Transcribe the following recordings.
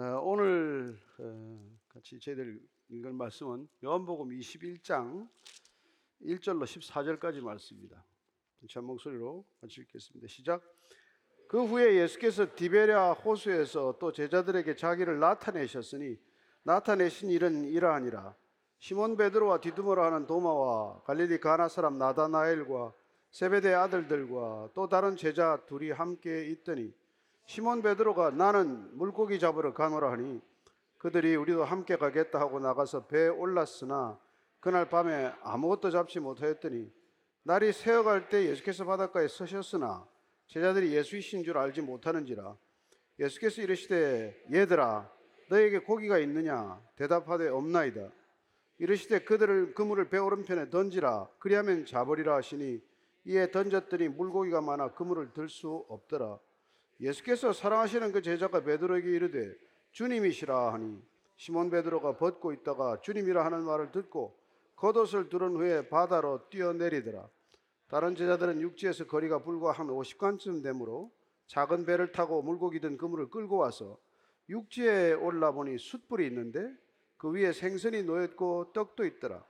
어, 오늘 어, 같이 저희들 읽을 말씀은 요한복음 21장 1절로 14절까지 말씀입니다. 전 목소리로 같이 읽겠습니다. 시작. 그 후에 예수께서 디베랴 호수에서 또 제자들에게 자기를 나타내셨으니 나타내신 일은 이러하니라. 시몬 베드로와 디두모라 하는 도마와 갈릴리 가나 사람 나다나엘과 세베대 아들들과 또 다른 제자 둘이 함께 있더니 시몬 베드로가 나는 물고기 잡으러 가노라 하니 그들이 우리도 함께 가겠다 하고 나가서 배에 올랐으나 그날 밤에 아무것도 잡지 못하였더니 날이 새어갈 때 예수께서 바닷가에 서셨으나 제자들이 예수이신 줄 알지 못하는지라 예수께서 이르시되 얘들아 너에게 고기가 있느냐? 대답하되 없나이다. 이르시되 그들을 그물을 배 오른편에 던지라. 그리하면 잡으리라 하시니 이에 던졌더니 물고기가 많아 그물을 들 수 없더라 예수께서 사랑하시는 그 제자가 베드로에게 이르되 주님이시라 하니 시몬 베드로가 벗고 있다가 주님이라 하는 말을 듣고 겉옷을 두른 후에 바다로 뛰어내리더라 다른 제자들은 육지에서 거리가 불과 한 50간쯤 되므로 작은 배를 타고 물고기 든 그물을 끌고 와서 육지에 올라보니 숯불이 있는데 그 위에 생선이 놓였고 떡도 있더라.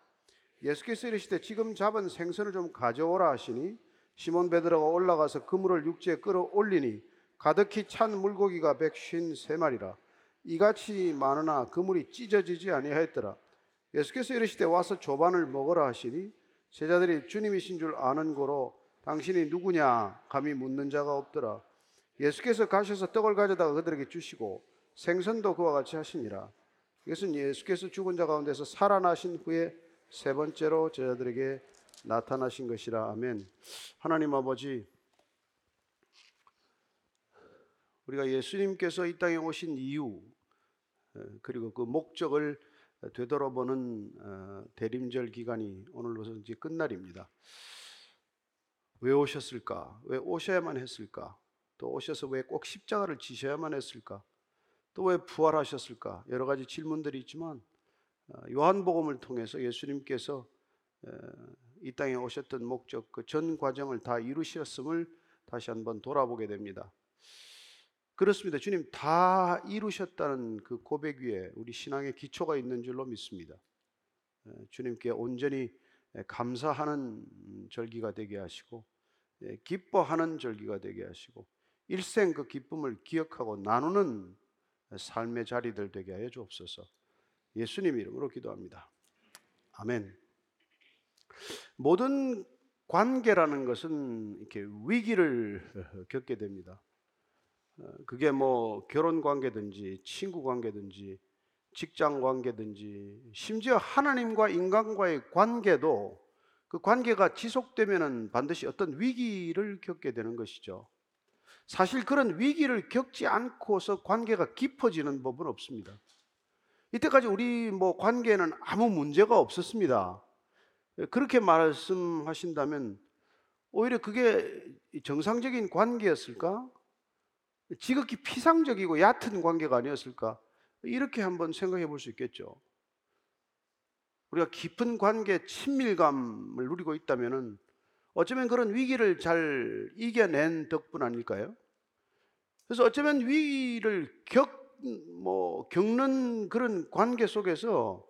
예수께서 이르시되 지금 잡은 생선을 좀 가져오라 하시니 시몬 베드로가 올라가서 그물을 육지에 끌어올리니 가득히 찬 물고기가 백쉰 세 마리라. 이같이 많으나 그물이 찢어지지 아니하였더라. 예수께서 이르시되 와서 조반을 먹으라 하시니 제자들이 주님이신 줄 아는 고로 당신이 누구냐 감히 묻는 자가 없더라. 예수께서 가셔서 떡을 가져다가 그들에게 주시고 생선도 그와 같이 하시니라. 이것은 예수께서 죽은 자 가운데서 살아나신 후에 세 번째로 제자들에게 나타나신 것이라. 아멘. 하나님 아버지, 우리가 예수님께서 이 땅에 오신 이유 그리고 그 목적을 되돌아보는 어, 대림절 기간이 오늘로서 이제 끝날입니다. 왜 오셨을까? 왜 오셔야만 했을까? 또 오셔서 왜 꼭 십자가를 지셔야만 했을까? 또 왜 부활하셨을까? 여러 가지 질문들이 있지만 어, 요한복음을 통해서 예수님께서 이 땅에 오셨던 목적 그 전 과정을 다 이루셨음을 다시 한번 돌아보게 됩니다. 그렇습니다. 주님 다 이루셨다는 그 고백 위에 우리 신앙의 기초가 있는 줄로 믿습니다. 주님께 온전히 감사하는 절기가 되게 하시고 기뻐하는 절기가 되게 하시고 일생 그 기쁨을 기억하고 나누는 삶의 자리들 되게 하여 주옵소서. 예수님 이름으로 기도합니다. 아멘. 모든 관계라는 것은 이렇게 위기를 겪게 됩니다. 그게 뭐 결혼 관계든지 친구 관계든지 직장 관계든지 심지어 하나님과 인간과의 관계도 그 관계가 지속되면은 반드시 어떤 위기를 겪게 되는 것이죠. 사실 그런 위기를 겪지 않고서 관계가 깊어지는 법은 없습니다. 이때까지 우리 뭐 관계는 아무 문제가 없었습니다. 그렇게 말씀하신다면 오히려 그게 정상적인 관계였을까? 지극히 피상적이고 얕은 관계가 아니었을까? 이렇게 한번 생각해 볼 수 있겠죠. 우리가 깊은 관계, 친밀감을 누리고 있다면 어쩌면 그런 위기를 잘 이겨낸 덕분 아닐까요? 그래서 어쩌면 위기를 겪, 뭐, 겪는 그런 관계 속에서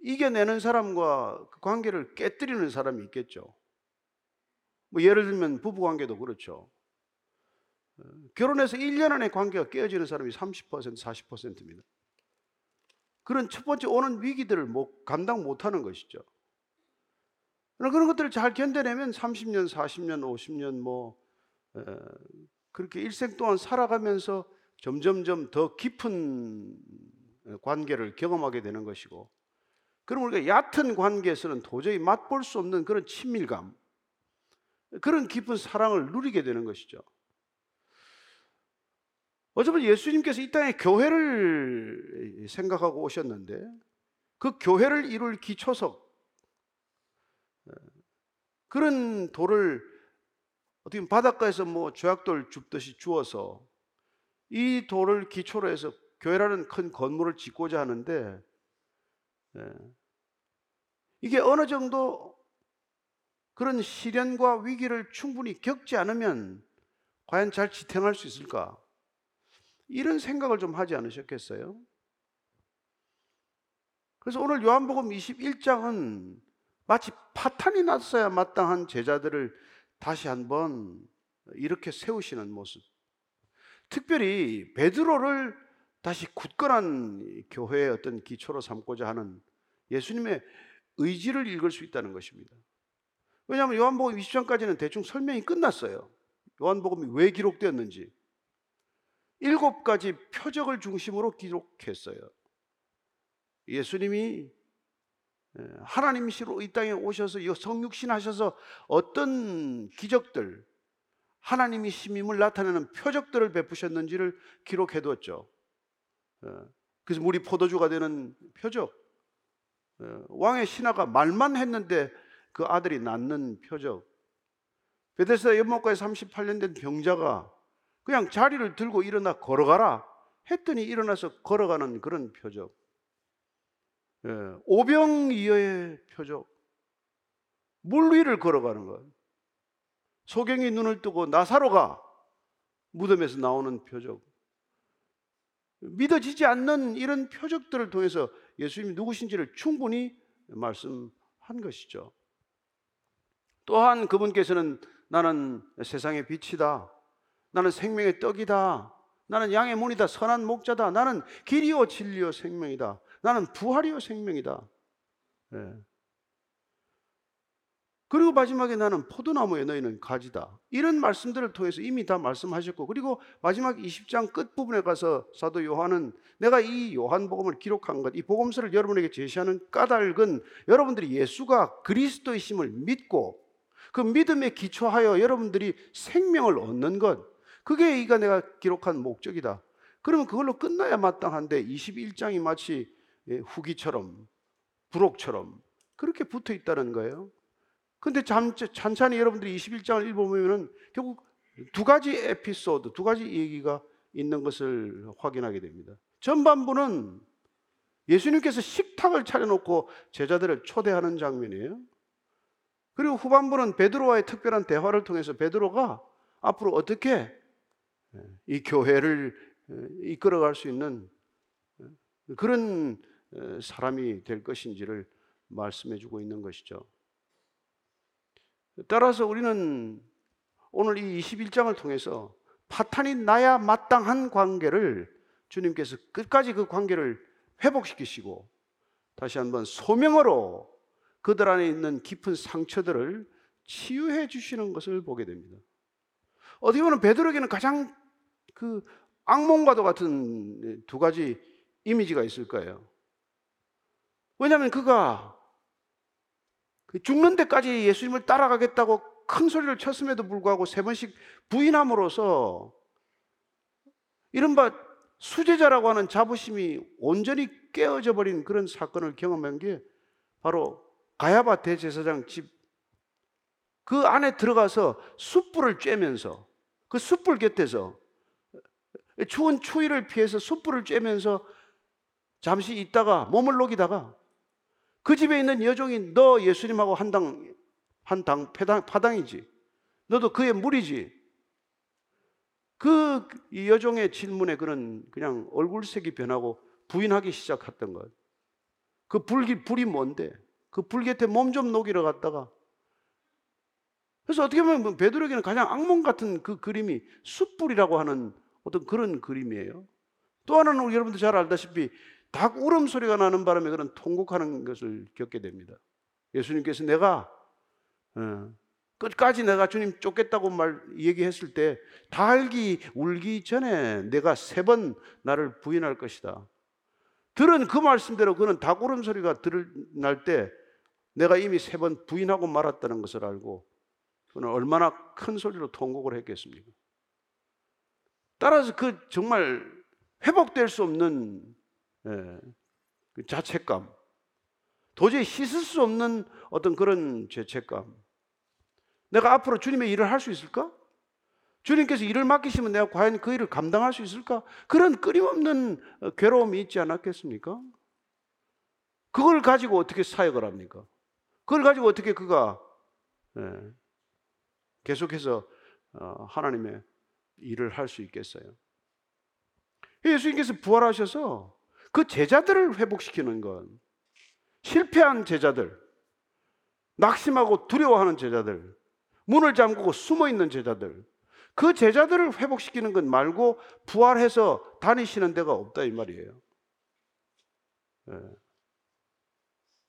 이겨내는 사람과 그 관계를 깨뜨리는 사람이 있겠죠. 뭐 예를 들면 부부 관계도 그렇죠. 결혼해서 1년 안에 관계가 깨어지는 사람이 30% 40%입니다. 그런 첫 번째 오는 위기들을 못, 감당 못 하는 것이죠. 그런 것들을 잘 견뎌내면 30년, 40년, 50년 뭐 에, 그렇게 일생 동안 살아가면서 점점점 더 깊은 관계를 경험하게 되는 것이고 그럼 우리가 얕은 관계에서는 도저히 맛볼 수 없는 그런 친밀감 그런 깊은 사랑을 누리게 되는 것이죠. 어쩌면 예수님께서 이 땅에 교회를 생각하고 오셨는데 그 교회를 이룰 기초석 그런 돌을 어떻게 바닷가에서 뭐 조약돌 줍듯이 주어서 이 돌을 기초로 해서 교회라는 큰 건물을 짓고자 하는데 이게 어느 정도 그런 시련과 위기를 충분히 겪지 않으면 과연 잘 지탱할 수 있을까? 이런 생각을 좀 하지 않으셨겠어요? 그래서 오늘 요한복음 21장은 마치 파탄이 났어야 마땅한 제자들을 다시 한번 이렇게 세우시는 모습. 특별히 베드로를 다시 굳건한 교회의 어떤 기초로 삼고자 하는 예수님의 의지를 읽을 수 있다는 것입니다. 왜냐하면 요한복음 20장까지는 대충 설명이 끝났어요. 요한복음이 왜 기록되었는지. 일곱 가지 표적을 중심으로 기록했어요. 예수님이 하나님시로 이 땅에 오셔서 성육신 하셔서 어떤 기적들, 하나님이 심임을 나타내는 표적들을 베푸셨는지를 기록해 두었죠. 그래서 물이 포도주가 되는 표적. 왕의 신하가 말만 했는데 그 아들이 낳는 표적. 베데스다 연못가에 38년 된 병자가 그냥 자리를 들고 일어나 걸어가라 했더니 일어나서 걸어가는 그런 표적. 예, 오병이어의 표적. 물 위를 걸어가는 것. 소경이 눈을 뜨고 나사로가 무덤에서 나오는 표적. 믿어지지 않는 이런 표적들을 통해서 예수님이 누구신지를 충분히 말씀한 것이죠. 또한 그분께서는 나는 세상의 빛이다. 나는 생명의 떡이다. 나는 양의 문이다. 선한 목자다. 나는 길이요 진리요 생명이다. 나는 부활이요 생명이다. 예. 그리고 마지막에 나는 포도나무에 너희는 가지다. 이런 말씀들을 통해서 이미 다 말씀하셨고, 그리고 마지막 20장 끝부분에 가서 사도 요한은 내가 이 요한복음을 기록한 것, 이 복음서를 여러분에게 제시하는 까닭은 여러분들이 예수가 그리스도이심을 믿고 그 믿음에 기초하여 여러분들이 생명을 얻는 것, 그게 이가 내가 기록한 목적이다. 그러면 그걸로 끝나야 마땅한데 21장이 마치 예, 후기처럼 부록처럼 그렇게 붙어 있다는 거예요. 근데 찬찬히 여러분들이 21장을 읽어보면은 결국 두 가지 에피소드, 두 가지 얘기가 있는 것을 확인하게 됩니다. 전반부는 예수님께서 식탁을 차려놓고 제자들을 초대하는 장면이에요. 그리고 후반부는 베드로와의 특별한 대화를 통해서 베드로가 앞으로 어떻게 이 교회를 이끌어갈 수 있는 그런 사람이 될 것인지를 말씀해 주고 있는 것이죠. 따라서 우리는 오늘 이 21장을 통해서 파탄이 나야 마땅한 관계를 주님께서 끝까지 그 관계를 회복시키시고 다시 한번 소명으로 그들 안에 있는 깊은 상처들을 치유해 주시는 것을 보게 됩니다. 어떻게 보면 베드로에게는 가장 그 악몽과도 같은 두 가지 이미지가 있을 거예요. 왜냐하면 그가 그 죽는 데까지 예수님을 따라가겠다고 큰 소리를 쳤음에도 불구하고 세 번씩 부인함으로써 이른바 수제자라고 하는 자부심이 온전히 깨어져 버린 그런 사건을 경험한 게 바로 가야바 대제사장 집 그 안에 들어가서 숯불을 쬐면서 그 숯불 곁에서 추운 추위를 피해서 숯불을 쬐면서 잠시 있다가 몸을 녹이다가 그 집에 있는 여종이 너 예수님하고 한 당, 한 당, 패당, 파당이지. 너도 그의 물이지. 그 여종의 질문에 그런 그냥 얼굴색이 변하고 부인하기 시작했던 것. 그 불기, 불이 뭔데? 그 불 곁에 몸 좀 녹이러 갔다가 그래서 어떻게 보면 베드로에게는 가장 악몽 같은 그 그림이 숯불이라고 하는 어떤 그런 그림이에요. 또 하나는 여러분들 잘 알다시피 닭 울음소리가 나는 바람에 그런 통곡하는 것을 겪게 됩니다. 예수님께서 내가 어, 끝까지 내가 주님 쫓겠다고 말 얘기했을 때 닭이 울기 전에 내가 세 번 나를 부인할 것이다. 들은 그 말씀대로 그는 닭 울음소리가 들을 날 때 내가 이미 세 번 부인하고 말았다는 것을 알고 그는 얼마나 큰 소리로 통곡을 했겠습니까? 따라서 그 정말 회복될 수 없는 예, 그 자책감, 도저히 씻을 수 없는 어떤 그런 죄책감. 내가 앞으로 주님의 일을 할 수 있을까? 주님께서 일을 맡기시면 내가 과연 그 일을 감당할 수 있을까? 그런 끊임없는 어, 괴로움이 있지 않았겠습니까? 그걸 가지고 어떻게 사역을 합니까? 그걸 가지고 어떻게 그가 예, 계속해서 어, 하나님의 일을 할 수 있겠어요? 예수님께서 부활하셔서 그 제자들을 회복시키는 건 실패한 제자들, 낙심하고 두려워하는 제자들, 문을 잠그고 숨어 있는 제자들, 그 제자들을 회복시키는 것 말고 부활해서 다니시는 데가 없다 이 말이에요. 예.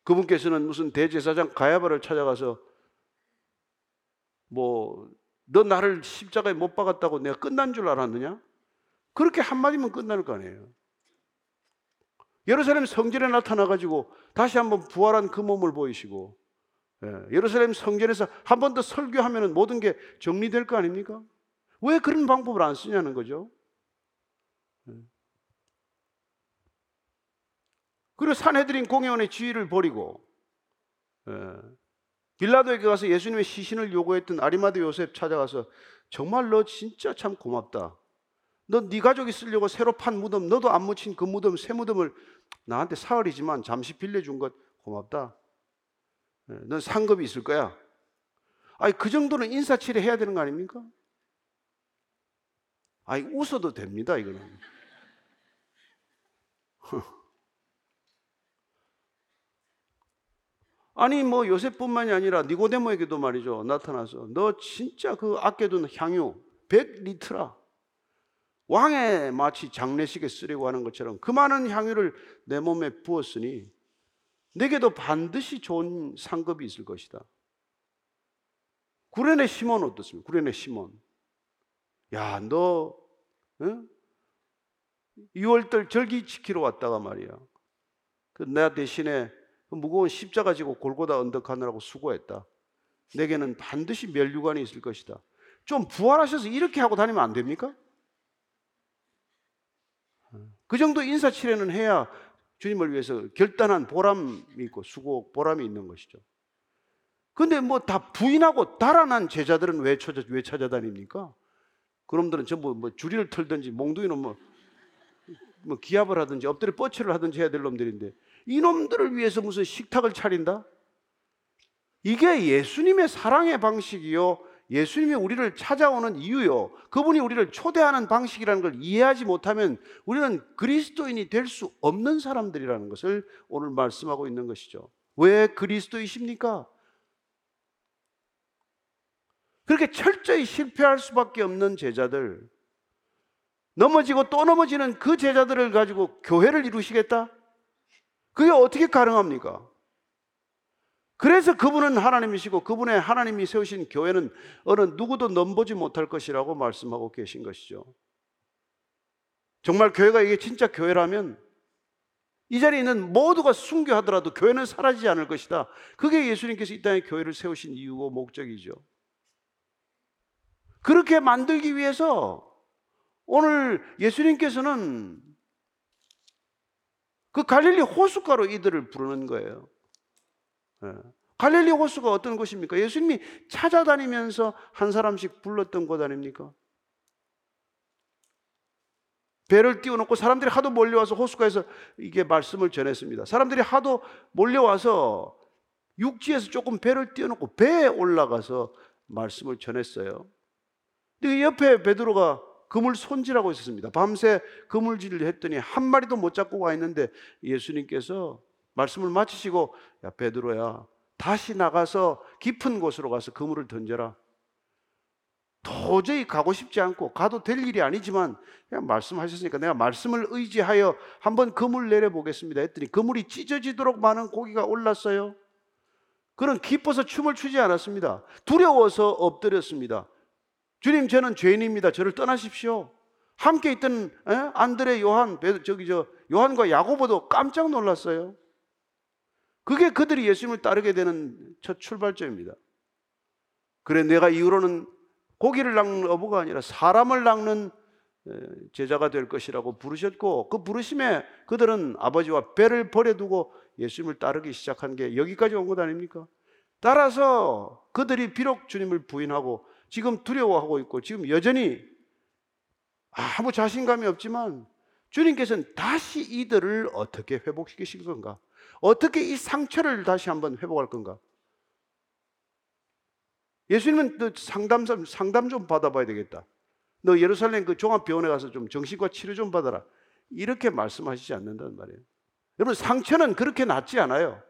그분께서는 무슨 대제사장 가야바를 찾아가서 뭐 너 나를 십자가에 못 박았다고 내가 끝난 줄 알았느냐? 그렇게 한마디면 끝날 거 아니에요. 예루살렘 성전에 나타나 가지고 다시 한번 부활한 그 몸을 보이시고 예, 예루살렘 성전에서 한 번 더 설교하면 모든 게 정리될 거 아닙니까? 왜 그런 방법을 안 쓰냐는 거죠. 예. 그리고 산헤드린 공회원의 지위를 버리고 예, 빌라도에게 가서 예수님의 시신을 요구했던 아리마드 요셉 찾아가서 정말 너 진짜 참 고맙다. 너 네 가족이 쓰려고 새로 판 무덤, 너도 안 묻힌 그 무덤, 새 무덤을 나한테 사흘이지만 잠시 빌려준 것 고맙다. 예, 넌 상급이 있을 거야. 아니 그 정도는 인사치레 해야 되는 거 아닙니까? 아니 웃어도 됩니다 이거는. 아니 뭐 요셉뿐만이 아니라 니고데모에게도 말이죠 나타나서 너 진짜 그 아껴둔 향유 100리트라 왕의 마치 장례식에 쓰려고 하는 것처럼 그 많은 향유를 내 몸에 부었으니 내게도 반드시 좋은 상급이 있을 것이다. 구레네 시몬 어떻습니까? 구레네 시몬. 야, 너 응? 6월달 절기 지키러 왔다가 말이야. 그내 대신에 그 무거운 십자가 지고 골고다 언덕 하느라고 수고했다. 내게는 반드시 멸류관이 있을 것이다. 좀 부활하셔서 이렇게 하고 다니면 안 됩니까? 그 정도 인사치레는 해야 주님을 위해서 결단한 보람이 있고 수고 보람이 있는 것이죠. 근데 뭐 다 부인하고 달아난 제자들은 왜, 찾아, 왜 찾아다닙니까? 그놈들은 전부 뭐 주리를 털든지 몽둥이는 뭐, 뭐 기합을 하든지 엎드려 뻗치를 하든지 해야 될 놈들인데 이놈들을 위해서 무슨 식탁을 차린다? 이게 예수님의 사랑의 방식이요. 예수님이 우리를 찾아오는 이유요. 그분이 우리를 초대하는 방식이라는 걸 이해하지 못하면 우리는 그리스도인이 될 수 없는 사람들이라는 것을 오늘 말씀하고 있는 것이죠. 왜 그리스도이십니까? 그렇게 철저히 실패할 수밖에 없는 제자들, 넘어지고 또 넘어지는 그 제자들을 가지고 교회를 이루시겠다? 그게 어떻게 가능합니까? 그래서 그분은 하나님이시고 그분의 하나님이 세우신 교회는 어느 누구도 넘보지 못할 것이라고 말씀하고 계신 것이죠. 정말 교회가 이게 진짜 교회라면 이 자리에 있는 모두가 순교하더라도 교회는 사라지지 않을 것이다. 그게 예수님께서 이 땅에 교회를 세우신 이유고 목적이죠. 그렇게 만들기 위해서 오늘 예수님께서는 그 갈릴리 호숫가로 이들을 부르는 거예요. 예. 갈릴리 호수가 어떤 곳입니까? 예수님이 찾아다니면서 한 사람씩 불렀던 곳 아닙니까? 배를 띄워놓고 사람들이 하도 몰려와서 호수가에서 이게 말씀을 전했습니다. 사람들이 하도 몰려와서 육지에서 조금 배를 띄워놓고 배에 올라가서 말씀을 전했어요. 근데 그 옆에 베드로가 그물 손질하고 있었습니다. 밤새 그물질을 했더니 한 마리도 못 잡고 와 있는데 예수님께서 말씀을 마치시고 야 베드로야 다시 나가서 깊은 곳으로 가서 그물을 던져라. 도저히 가고 싶지 않고 가도 될 일이 아니지만 그냥 말씀하셨으니까 내가 말씀을 의지하여 한번 그물 내려 보겠습니다 했더니 그물이 찢어지도록 많은 고기가 올랐어요. 그는 기뻐서 춤을 추지 않았습니다. 두려워서 엎드렸습니다. 주님 저는 죄인입니다. 저를 떠나십시오. 함께 있던 에? 안드레 요한 저기 저 요한과 야고보도 깜짝 놀랐어요. 그게 그들이 예수님을 따르게 되는 첫 출발점입니다. 그래 내가 이후로는 고기를 낚는 어부가 아니라 사람을 낚는 제자가 될 것이라고 부르셨고 그 부르심에 그들은 아버지와 배를 버려두고 예수님을 따르기 시작한 게 여기까지 온 것 아닙니까? 따라서 그들이 비록 주님을 부인하고 지금 두려워하고 있고 지금 여전히 아무 자신감이 없지만 주님께서는 다시 이들을 어떻게 회복시키실 건가? 어떻게 이 상처를 다시 한번 회복할 건가? 예수님은 너 상담, 상담 좀 받아봐야 되겠다. 너 예루살렘 그 종합병원에 가서 좀 정신과 치료 좀 받아라. 이렇게 말씀하시지 않는단 말이에요. 여러분 상처는 그렇게 낫지 않아요.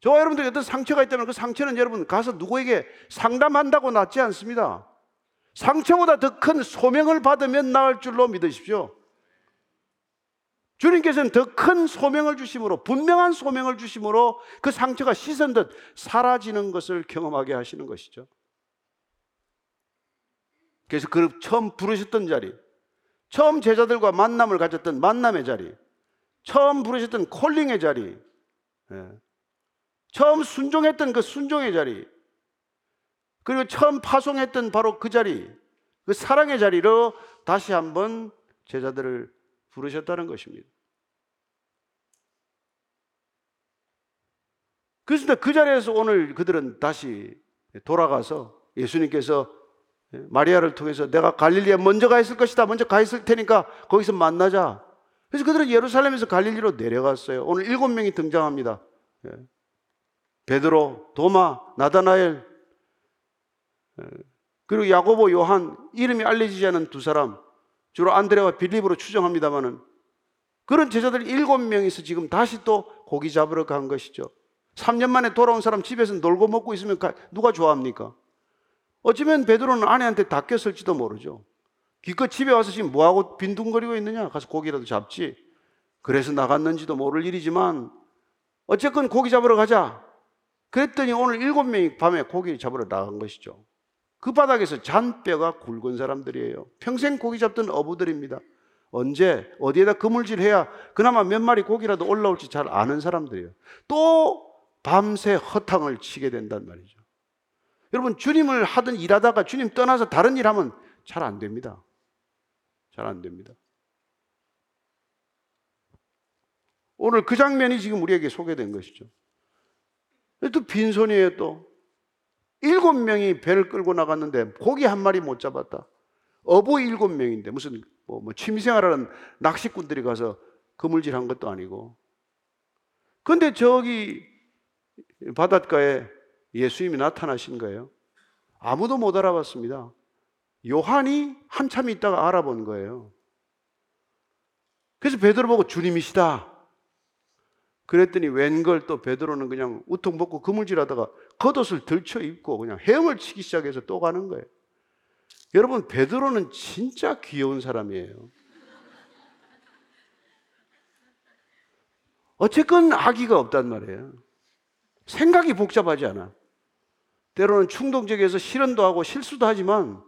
저와 여러분들이 어떤 상처가 있다면 그 상처는 여러분 가서 누구에게 상담한다고 낫지 않습니다. 상처보다 더 큰 소명을 받으면 나을 줄로 믿으십시오. 주님께서는 더 큰 소명을 주심으로 분명한 소명을 주심으로 그 상처가 씻은 듯 사라지는 것을 경험하게 하시는 것이죠. 그래서 그 처음 부르셨던 자리, 처음 제자들과 만남을 가졌던 만남의 자리, 처음 부르셨던 콜링의 자리, 예. 처음 순종했던 그 순종의 자리, 그리고 처음 파송했던 바로 그 자리, 그 사랑의 자리로 다시 한번 제자들을 부르셨다는 것입니다. 그래서 그 자리에서 오늘 그들은 다시 돌아가서 예수님께서 마리아를 통해서 내가 갈릴리에 먼저 가 있을 것이다. 먼저 가 있을 테니까 거기서 만나자. 그래서 그들은 예루살렘에서 갈릴리로 내려갔어요. 오늘 일곱 명이 등장합니다. 예. 베드로, 도마, 나다나엘, 예. 그리고 야고보, 요한 이름이 알려지지 않은 두 사람 주로 안드레와 빌립으로 추정합니다만은 그런 제자들 일곱 명이서 지금 다시 또 고기 잡으러 간 것이죠. 3년 만에 돌아온 사람 집에서 놀고 먹고 있으면 누가 좋아합니까? 어쩌면 베드로는 아내한테 닦였을지도 모르죠. 기껏 집에 와서 지금 뭐하고 빈둥거리고 있느냐? 가서 고기라도 잡지. 그래서 나갔는지도 모를 일이지만 어쨌건 고기 잡으러 가자. 그랬더니 오늘 일곱 명이 밤에 고기 잡으러 나간 것이죠. 그 바닥에서 잔뼈가 굵은 사람들이에요. 평생 고기 잡던 어부들입니다. 언제 어디에다 그물질 해야 그나마 몇 마리 고기라도 올라올지 잘 아는 사람들이에요. 또 밤새 허탕을 치게 된단 말이죠. 여러분 주님을 하든 일하다가 주님 떠나서 다른 일 하면 잘 안 됩니다. 잘 안 됩니다. 오늘 그 장면이 지금 우리에게 소개된 것이죠. 또 빈손이에요 또. 일곱 명이 배를 끌고 나갔는데 고기 한 마리 못 잡았다. 어부 일곱 명인데 무슨 뭐, 뭐 취미생활하는 낚시꾼들이 가서 그물질 한 것도 아니고. 근데 저기 바닷가에 예수님이 나타나신 거예요. 아무도 못 알아봤습니다. 요한이 한참 있다가 알아본 거예요. 그래서 베드로 보고 주님이시다. 그랬더니 웬걸 또 베드로는 그냥 우통 벗고 그물질하다가 겉옷을 들쳐 입고 그냥 헤엄을 치기 시작해서 또 가는 거예요. 여러분 베드로는 진짜 귀여운 사람이에요. 어쨌건 아기가 없단 말이에요. 생각이 복잡하지 않아. 때로는 충동적이어서 실언도 하고 실수도 하지만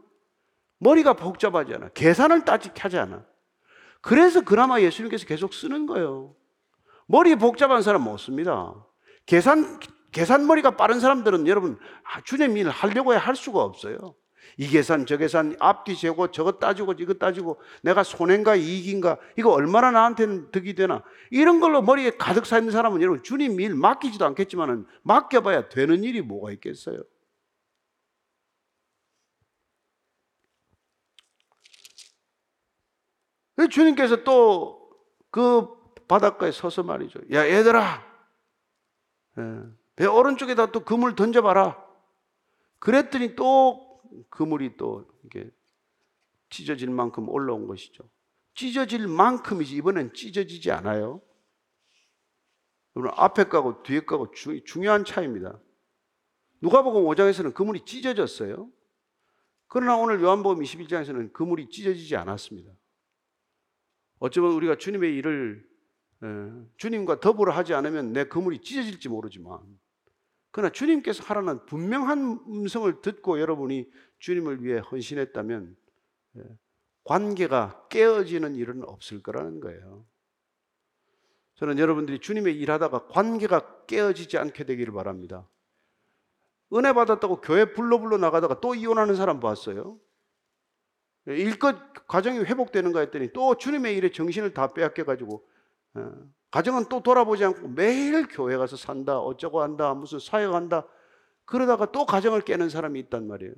머리가 복잡하지 않아. 계산을 따지하지 않아. 그래서 그나마 예수님께서 계속 쓰는 거예요. 머리 복잡한 사람 못 씁니다. 계산, 계산머리가 빠른 사람들은 여러분, 아, 주님 일 하려고 할 수가 없어요. 이 계산, 저 계산, 앞뒤 재고, 저거 따지고, 이거 따지고, 내가 손해인가 이익인가, 이거 얼마나 나한테는 득이 되나, 이런 걸로 머리에 가득 차 있는 사람은 여러분, 주님 일 맡기지도 않겠지만, 맡겨봐야 되는 일이 뭐가 있겠어요? 주님께서 또 그 바닷가에 서서 말이죠. 야, 얘들아. 예, 배 오른쪽에다 또 그물 던져봐라. 그랬더니 또 그물이 또 이게 찢어질 만큼 올라온 것이죠. 찢어질 만큼이지 이번엔 찢어지지 않아요. 여러분 앞에 가고 뒤에 가고 주, 중요한 차이입니다. 누가복음 5장에서는 그물이 찢어졌어요. 그러나 오늘 요한복음 21장에서는 그물이 찢어지지 않았습니다. 어쩌면 우리가 주님의 일을 예, 주님과 더불어 하지 않으면 내 그물이 찢어질지 모르지만 그러나 주님께서 하라는 분명한 음성을 듣고 여러분이 주님을 위해 헌신했다면 예, 관계가 깨어지는 일은 없을 거라는 거예요. 저는 여러분들이 주님의 일하다가 관계가 깨어지지 않게 되기를 바랍니다. 은혜 받았다고 교회 불러 불러 나가다가 또 이혼하는 사람 봤어요. 예, 일껏 가정이 회복되는가 했더니 또 주님의 일에 정신을 다 빼앗겨 가지고 어, 가정은 또 돌아보지 않고 매일 교회 가서 산다, 어쩌고 한다, 무슨 사역한다. 그러다가 또 가정을 깨는 사람이 있단 말이에요.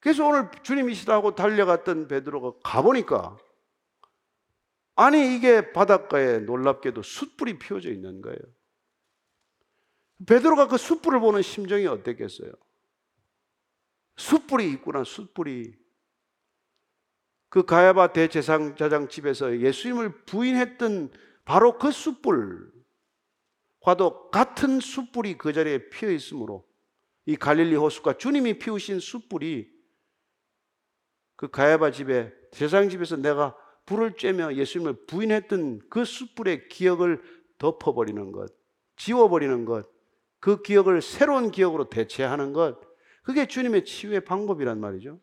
그래서 오늘 주님이시다고 달려갔던 베드로가 가보니까 아니 이게 바닷가에 놀랍게도 숯불이 피워져 있는 거예요. 베드로가 그 숯불을 보는 심정이 어땠겠어요? 숯불이 있구나, 숯불이. 그 가야바 대제사장 집에서 예수님을 부인했던 바로 그 숯불, 과도 같은 숯불이 그 자리에 피어 있으므로 이 갈릴리 호수가 주님이 피우신 숯불이 그 가야바 집에 제사장 집에서 내가 불을 쬐며 예수님을 부인했던 그 숯불의 기억을 덮어버리는 것, 지워버리는 것, 그 기억을 새로운 기억으로 대체하는 것, 그게 주님의 치유의 방법이란 말이죠.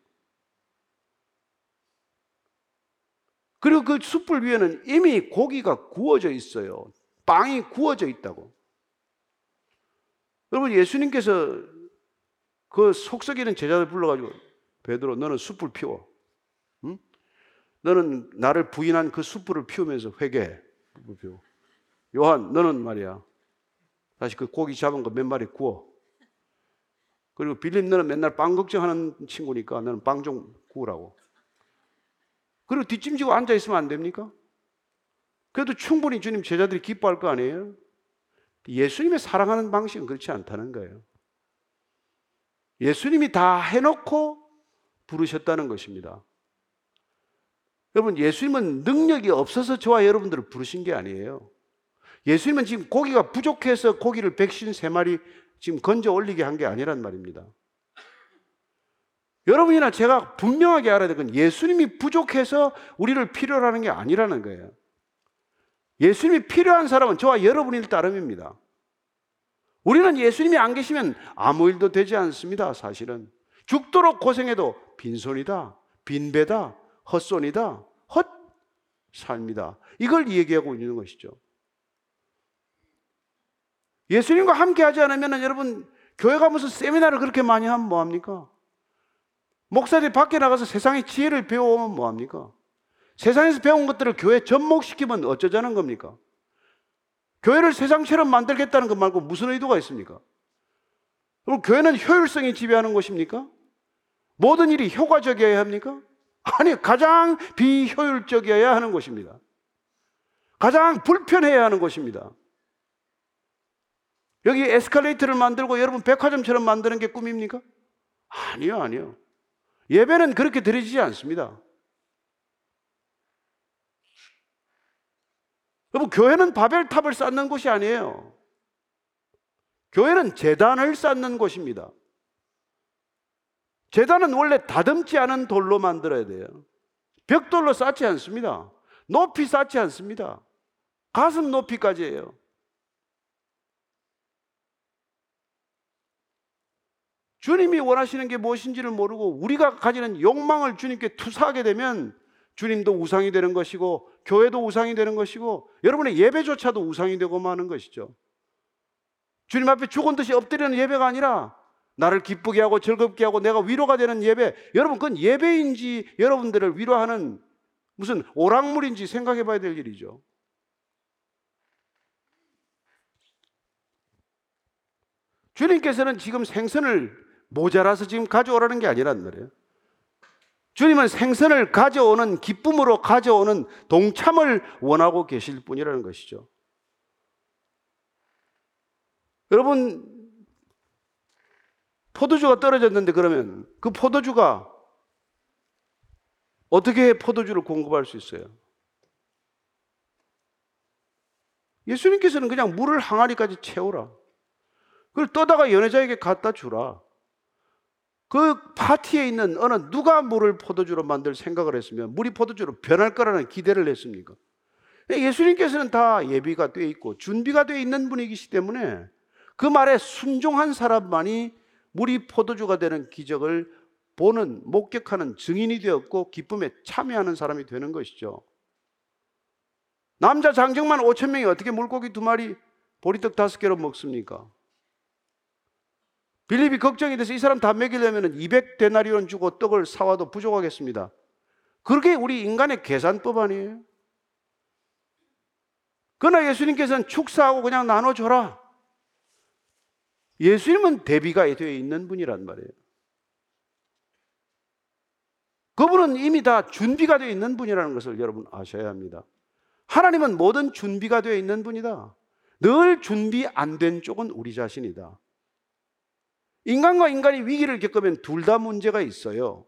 그리고 그 숯불 위에는 이미 고기가 구워져 있어요. 빵이 구워져 있다고. 여러분 예수님께서 그 속썩이는 제자들 불러가지고 베드로 너는 숯불 피워. 응? 너는 나를 부인한 그 숯불을 피우면서 회개. 요한 너는 말이야. 다시 그 고기 잡은 거 몇 마리 구워. 그리고 빌립 너는 맨날 빵 걱정하는 친구니까 너는 빵 좀 구우라고. 그리고 뒷짐지고 앉아 있으면 안 됩니까? 그래도 충분히 주님 제자들이 기뻐할 거 아니에요? 예수님의 사랑하는 방식은 그렇지 않다는 거예요. 예수님이 다 해놓고 부르셨다는 것입니다. 여러분, 예수님은 능력이 없어서 저와 여러분들을 부르신 게 아니에요. 예수님은 지금 고기가 부족해서 고기를 백신 세 마리 지금 건져 올리게 한 게 아니란 말입니다. 여러분이나 제가 분명하게 알아야 될 건 예수님이 부족해서 우리를 필요로 하는 게 아니라는 거예요. 예수님이 필요한 사람은 저와 여러분일 따름입니다. 우리는 예수님이 안 계시면 아무 일도 되지 않습니다, 사실은. 죽도록 고생해도 빈손이다, 빈배다, 헛손이다, 헛 삶이다. 이걸 얘기하고 있는 것이죠. 예수님과 함께 하지 않으면 여러분, 교회 가면서 세미나를 그렇게 많이 하면 뭐합니까? 목사들이 밖에 나가서 세상의 지혜를 배워오면 뭐합니까? 세상에서 배운 것들을 교회에 접목시키면 어쩌자는 겁니까? 교회를 세상처럼 만들겠다는 것 말고 무슨 의도가 있습니까? 그럼 교회는 효율성이 지배하는 것입니까? 모든 일이 효과적이어야 합니까? 아니, 가장 비효율적이어야 하는 것입니다. 가장 불편해야 하는 것입니다. 여기 에스컬레이터를 만들고 여러분 백화점처럼 만드는 게 꿈입니까? 아니요, 아니요. 예배는 그렇게 드려지지 않습니다. 여러분, 교회는 바벨탑을 쌓는 곳이 아니에요. 교회는 재단을 쌓는 곳입니다. 재단은 원래 다듬지 않은 돌로 만들어야 돼요. 벽돌로 쌓지 않습니다. 높이 쌓지 않습니다. 가슴 높이까지예요. 주님이 원하시는 게 무엇인지를 모르고 우리가 가지는 욕망을 주님께 투사하게 되면 주님도 우상이 되는 것이고 교회도 우상이 되는 것이고 여러분의 예배조차도 우상이 되고 마는 것이죠. 주님 앞에 죽은 듯이 엎드리는 예배가 아니라 나를 기쁘게 하고 즐겁게 하고 내가 위로가 되는 예배. 여러분 그건 예배인지 여러분들을 위로하는 무슨 오락물인지 생각해 봐야 될 일이죠. 주님께서는 지금 생선을 모자라서 지금 가져오라는 게 아니란 말이에요. 주님은 생선을 가져오는 기쁨으로 가져오는 동참을 원하고 계실 뿐이라는 것이죠. 여러분, 포도주가 떨어졌는데 그러면 그 포도주가 어떻게 포도주를 공급할 수 있어요? 예수님께서는 그냥 물을 항아리까지 채우라. 그걸 떠다가 연애자에게 갖다 주라. 그 파티에 있는 어느 누가 물을 포도주로 만들 생각을 했으면 물이 포도주로 변할 거라는 기대를 했습니까? 예수님께서는 다 예비가 되어 있고 준비가 되어 있는 분이기 때문에 그 말에 순종한 사람만이 물이 포도주가 되는 기적을 보는 목격하는 증인이 되었고 기쁨에 참여하는 사람이 되는 것이죠. 남자 장정만 5천 명이 어떻게 물고기 두 마리 보리떡 다섯 개로 먹습니까? 빌립이 걱정이 돼서 이 사람 다 먹이려면 200데나리온 주고 떡을 사와도 부족하겠습니다. 그게 우리 인간의 계산법 아니에요? 그러나 예수님께서는 축사하고 그냥 나눠줘라. 예수님은 대비가 되어 있는 분이란 말이에요. 그분은 이미 다 준비가 되어 있는 분이라는 것을 여러분 아셔야 합니다. 하나님은 모든 준비가 되어 있는 분이다. 늘 준비 안 된 쪽은 우리 자신이다. 인간과 인간이 위기를 겪으면 둘 다 문제가 있어요.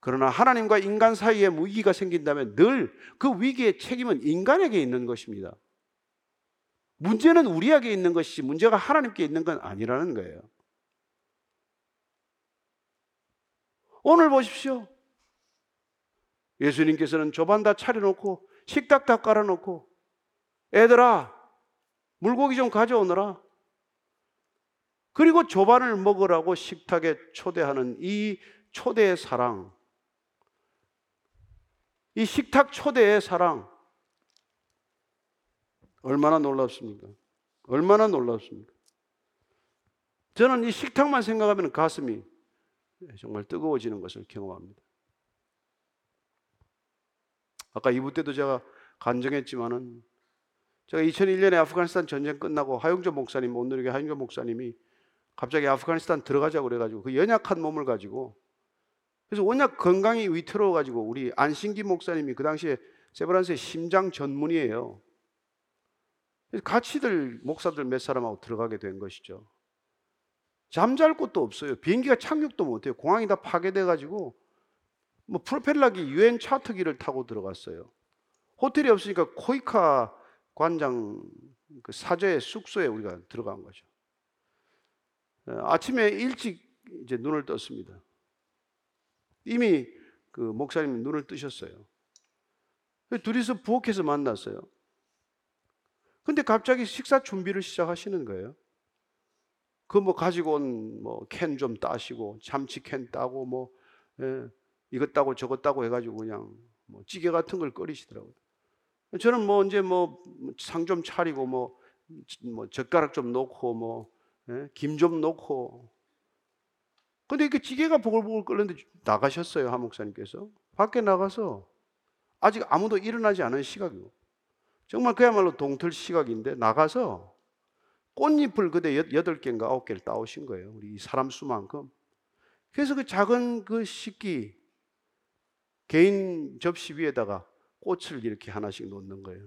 그러나 하나님과 인간 사이에 위기가 생긴다면 늘 그 위기의 책임은 인간에게 있는 것입니다. 문제는 우리에게 있는 것이지 문제가 하나님께 있는 건 아니라는 거예요. 오늘 보십시오. 예수님께서는 조반 다 차려놓고 식탁 다 깔아놓고 애들아 물고기 좀 가져오너라. 그리고 조반을 먹으라고 식탁에 초대하는 이 초대의 사랑, 이 식탁 초대의 사랑, 얼마나 놀랍습니까? 얼마나 놀랍습니까? 저는 이 식탁만 생각하면 가슴이 정말 뜨거워지는 것을 경험합니다. 아까 2부 때도 제가 간증했지만은 제가 2001년에 아프가니스탄 전쟁 끝나고 하용조 목사님, 오늘의 하용조 목사님이 갑자기 아프가니스탄 들어가자고 그래가지고 그 연약한 몸을 가지고 그래서 워낙 건강이 위태로워가지고 우리 안신기 목사님이 그 당시에 세브란스의 심장 전문이에요. 같이들 목사들 몇 사람하고 들어가게 된 것이죠. 잠잘 곳도 없어요. 비행기가 착륙도 못해요. 공항이 다 파괴돼 가지고 뭐 프로펠러기 유엔 차트기를 타고 들어갔어요. 호텔이 없으니까 코이카 관장 그 사저의 숙소에 우리가 들어간 거죠. 어, 아침에 일찍 이제 눈을 떴습니다. 이미 그 목사님 눈을 뜨셨어요. 둘이서 부엌에서 만났어요. 근데 갑자기 식사 준비를 시작하시는 거예요. 그 뭐 가지고 온 뭐 캔 좀 따시고 참치 캔 따고 뭐 예, 이것 따고 저것 따고 해가지고 그냥 뭐 찌개 같은 걸 끓이시더라고요. 저는 뭐 이제 뭐 상 좀 차리고 뭐, 뭐 젓가락 좀 놓고 뭐 김좀 예, 놓고 근데 그 찌개가 보글보글 끓는데 나가셨어요 한 목사님께서 밖에 나가서 아직 아무도 일어나지 않은 시각이고 정말 그야말로 동틀 시각인데 나가서 꽃잎을 그대 여덟 개인가 아홉 개를 따오신 거예요. 우리 사람 수만큼. 그래서 그 작은 그 식기 개인 접시 위에다가 꽃을 이렇게 하나씩 놓는 거예요.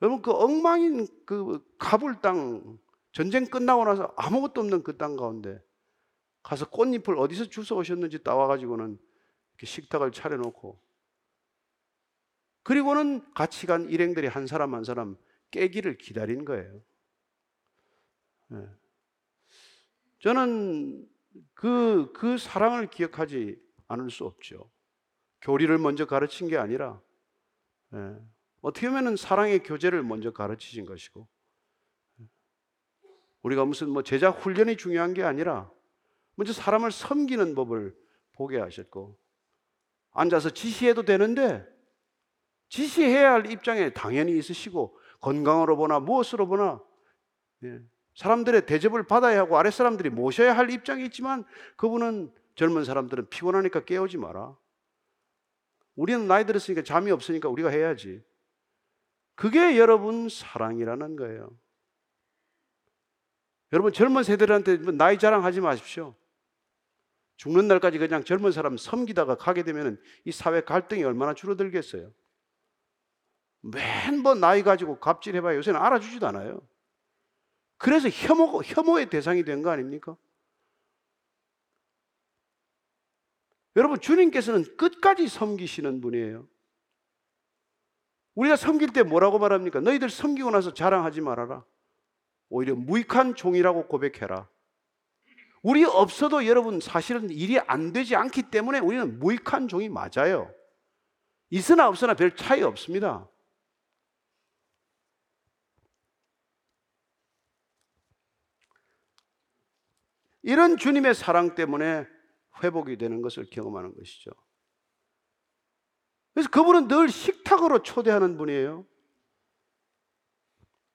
여러분 그 엉망인 그 가불 땅 전쟁 끝나고 나서 아무것도 없는 그 땅 가운데 가서 꽃잎을 어디서 주워 오셨는지 따와가지고는 이렇게 식탁을 차려놓고 그리고는 같이 간 일행들이 한 사람 한 사람 깨기를 기다린 거예요. 네. 저는 그, 그 사랑을 기억하지 않을 수 없죠. 교리를 먼저 가르친 게 아니라, 네. 어떻게 보면 사랑의 교제를 먼저 가르치신 것이고, 우리가 무슨 뭐 제자 훈련이 중요한 게 아니라, 먼저 사람을 섬기는 법을 보게 하셨고, 앉아서 지시해도 되는데, 지시해야 할 입장에 당연히 있으시고 건강으로 보나 무엇으로 보나 예, 사람들의 대접을 받아야 하고 아랫 사람들이 모셔야 할 입장이 있지만 그분은 젊은 사람들은 피곤하니까 깨우지 마라. 우리는 나이 들었으니까 잠이 없으니까 우리가 해야지. 그게 여러분 사랑이라는 거예요. 여러분 젊은 세대들한테 나이 자랑하지 마십시오. 죽는 날까지 그냥 젊은 사람 섬기다가 가게 되면 이 사회 갈등이 얼마나 줄어들겠어요. 맨번 나이 가지고 갑질해봐야 요새는 알아주지도 않아요. 그래서 혐오, 혐오의 대상이 된 거 아닙니까? 여러분, 주님께서는 끝까지 섬기시는 분이에요. 우리가 섬길 때 뭐라고 말합니까? 너희들 섬기고 나서 자랑하지 말아라. 오히려 무익한 종이라고 고백해라. 우리 없어도 여러분 사실은 일이 안 되지 않기 때문에 우리는 무익한 종이 맞아요. 있으나 없으나 별 차이 없습니다. 이런 주님의 사랑 때문에 회복이 되는 것을 경험하는 것이죠. 그래서 그분은 늘 식탁으로 초대하는 분이에요.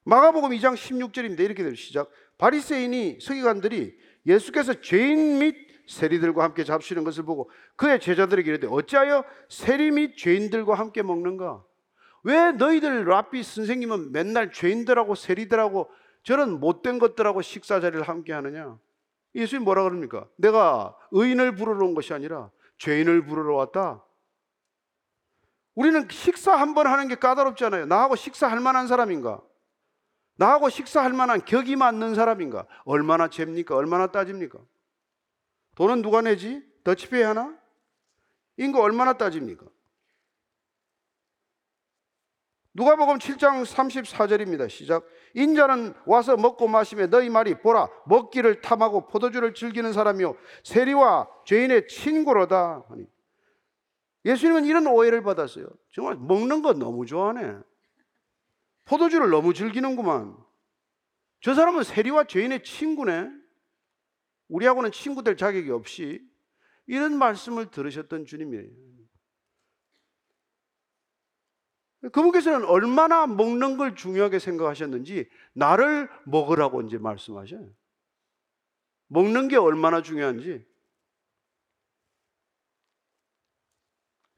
마가복음 2장 16절인데 이렇게 됩니다. 시작. 바리새인이 서기관들이 예수께서 죄인 및 세리들과 함께 잡수는 것을 보고 그의 제자들에게 이르되 어찌하여 세리 및 죄인들과 함께 먹는가? 왜 너희들 라비 선생님은 맨날 죄인들하고 세리들하고 저런 못된 것들하고 식사 자리를 함께 하느냐? 예수님 뭐라 그럽니까? 내가 의인을 부르러 온 것이 아니라 죄인을 부르러 왔다. 우리는 식사 한 번 하는 게 까다롭잖아요. 나하고 식사할 만한 사람인가? 나하고 식사할 만한 격이 맞는 사람인가? 얼마나 잽니까? 얼마나 따집니까? 돈은 누가 내지? 더치페이 하나? 인거 얼마나 따집니까? 누가복음 7장 34절입니다. 시작. 인자는 와서 먹고 마시며 너희 말이 보라 먹기를 탐하고 포도주를 즐기는 사람이요 세리와 죄인의 친구로다 예수님은 이런 오해를 받았어요. 정말 먹는 거 너무 좋아하네. 포도주를 너무 즐기는구만. 저 사람은 세리와 죄인의 친구네. 우리하고는 친구될 자격이 없이 이런 말씀을 들으셨던 주님이에요. 그분께서는 얼마나 먹는 걸 중요하게 생각하셨는지 나를 먹으라고 이제 말씀하셔요. 먹는 게 얼마나 중요한지.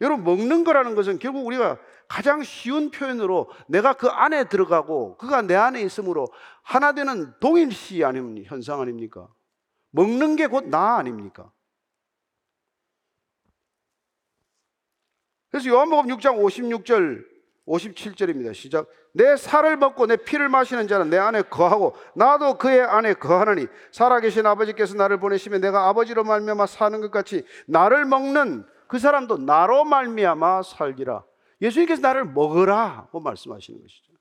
여러분, 먹는 거라는 것은 결국 우리가 가장 쉬운 표현으로 내가 그 안에 들어가고 그가 내 안에 있으므로 하나 되는 동일시 아니면 현상 아닙니까? 먹는 게 곧 나 아닙니까? 그래서 요한복음 6장 56절 57절입니다. 시작. 내 살을 먹고 내 피를 마시는 자는 내 안에 거하고 나도 그의 안에 거하느니 살아계신 아버지께서 나를 보내시면 내가 아버지로 말미암아 사는 것 같이 나를 먹는 그 사람도 나로 말미암아 살기라. 예수님께서 나를 먹으라고 말씀하시는 것이죠.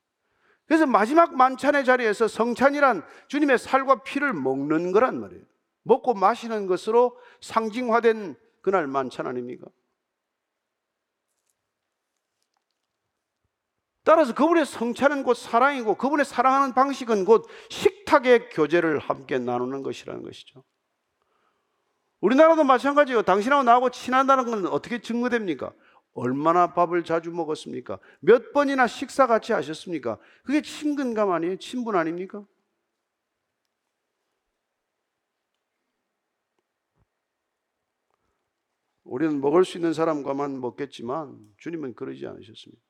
그래서 마지막 만찬의 자리에서 성찬이란 주님의 살과 피를 먹는 거란 말이에요. 먹고 마시는 것으로 상징화된 그날 만찬 아닙니까? 따라서 그분의 성찬은 곧 사랑이고 그분의 사랑하는 방식은 곧 식탁의 교제를 함께 나누는 것이라는 것이죠. 우리나라도 마찬가지예요. 당신하고 나하고 친하다는 건 어떻게 증거됩니까? 얼마나 밥을 자주 먹었습니까? 몇 번이나 식사 같이 하셨습니까? 그게 친근감 아니에요? 친분 아닙니까? 우리는 먹을 수 있는 사람과만 먹겠지만 주님은 그러지 않으셨습니다.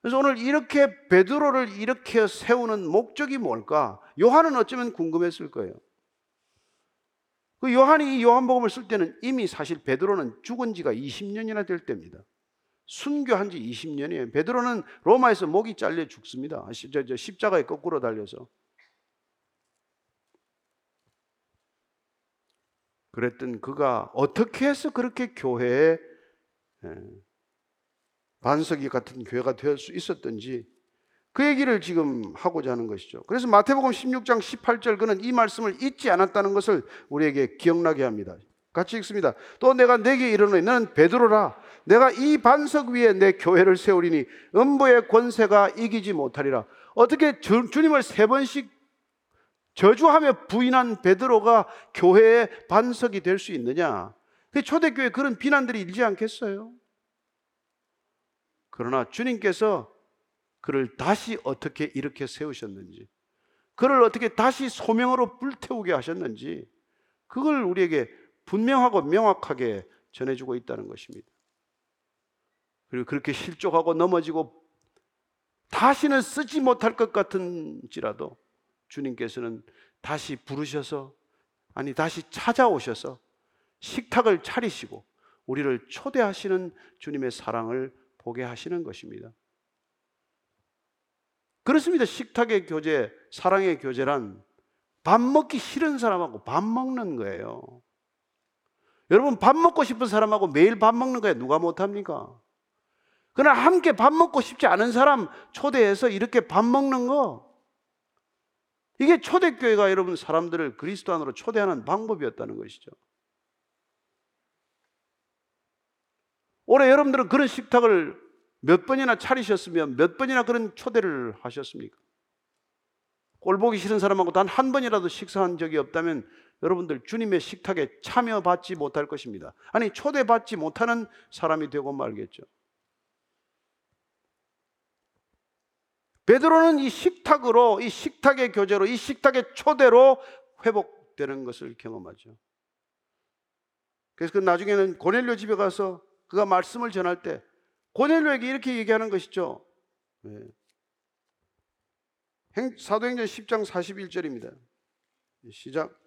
그래서 오늘 이렇게 베드로를 이렇게 세우는 목적이 뭘까? 요한은 어쩌면 궁금했을 거예요. 그 요한이 이 요한복음을 쓸 때는 이미 사실 베드로는 죽은 지가 20년이나 될 때입니다. 순교한 지 20년이에요. 베드로는 로마에서 목이 잘려 죽습니다. 십자가에 거꾸로 달려서. 그랬던 그가 어떻게 해서 그렇게 교회에 반석이 같은 교회가 될 수 있었던지 그 얘기를 지금 하고자 하는 것이죠. 그래서 마태복음 16장 18절 그는 이 말씀을 잊지 않았다는 것을 우리에게 기억나게 합니다. 같이 읽습니다. 또 내가 내게 이르노니 너는 베드로라 내가 이 반석 위에 내 교회를 세우리니 음부의 권세가 이기지 못하리라. 어떻게 주, 주님을 세 번씩 저주하며 부인한 베드로가 교회의 반석이 될 수 있느냐? 그 초대교회 그런 비난들이 일지 않겠어요? 그러나 주님께서 그를 다시 어떻게 이렇게 세우셨는지, 그를 어떻게 다시 소명으로 불태우게 하셨는지, 그걸 우리에게 분명하고 명확하게 전해주고 있다는 것입니다. 그리고 그렇게 실족하고 넘어지고 다시는 쓰지 못할 것 같은지라도 주님께서는 다시 부르셔서 아니 다시 찾아오셔서 식탁을 차리시고 우리를 초대하시는 주님의 사랑을 보게 하시는 것입니다. 그렇습니다. 식탁의 교제, 사랑의 교제란 밥 먹기 싫은 사람하고 밥 먹는 거예요. 여러분, 밥 먹고 싶은 사람하고 매일 밥 먹는 거에 누가 못합니까? 그러나 함께 밥 먹고 싶지 않은 사람 초대해서 이렇게 밥 먹는 거, 이게 초대교회가 여러분 사람들을 그리스도 안으로 초대하는 방법이었다는 것이죠. 올해 여러분들은 그런 식탁을 몇 번이나 차리셨으면 몇 번이나 그런 초대를 하셨습니까? 꼴 보기 싫은 사람하고 단 한 번이라도 식사한 적이 없다면 여러분들 주님의 식탁에 참여받지 못할 것입니다. 아니, 초대받지 못하는 사람이 되고 말겠죠. 베드로는 이 식탁으로, 이 식탁의 교제로, 이 식탁의 초대로 회복되는 것을 경험하죠. 그래서 그 나중에는 고넬료 집에 가서 그가 말씀을 전할 때 고넬료에게 이렇게 얘기하는 것이죠. 네. 사도행전 10장 41절입니다. 시작.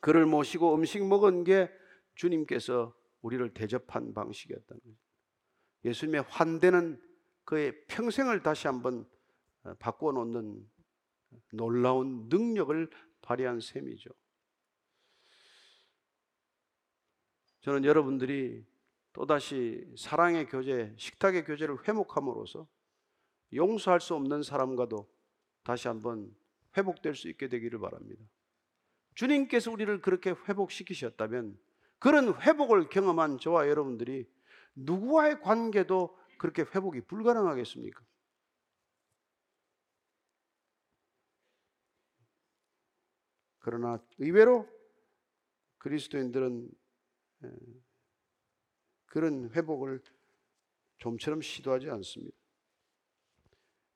그를 모시고 음식 먹은 게 주님께서 우리를 대접한 방식이었다는 거죠. 예수님의 환대는 그의 평생을 다시 한번 어, 바꿔 놓는 놀라운 능력을 발휘한 셈이죠. 저는 여러분들이 또다시 사랑의 교제, 식탁의 교제를 회복함으로써 용서할 수 없는 사람과도 다시 한번 회복될 수 있게 되기를 바랍니다. 주님께서 우리를 그렇게 회복시키셨다면 그런 회복을 경험한 저와 여러분들이 누구와의 관계도 그렇게 회복이 불가능하겠습니까? 그러나 의외로 그리스도인들은 그런 회복을 좀처럼 시도하지 않습니다.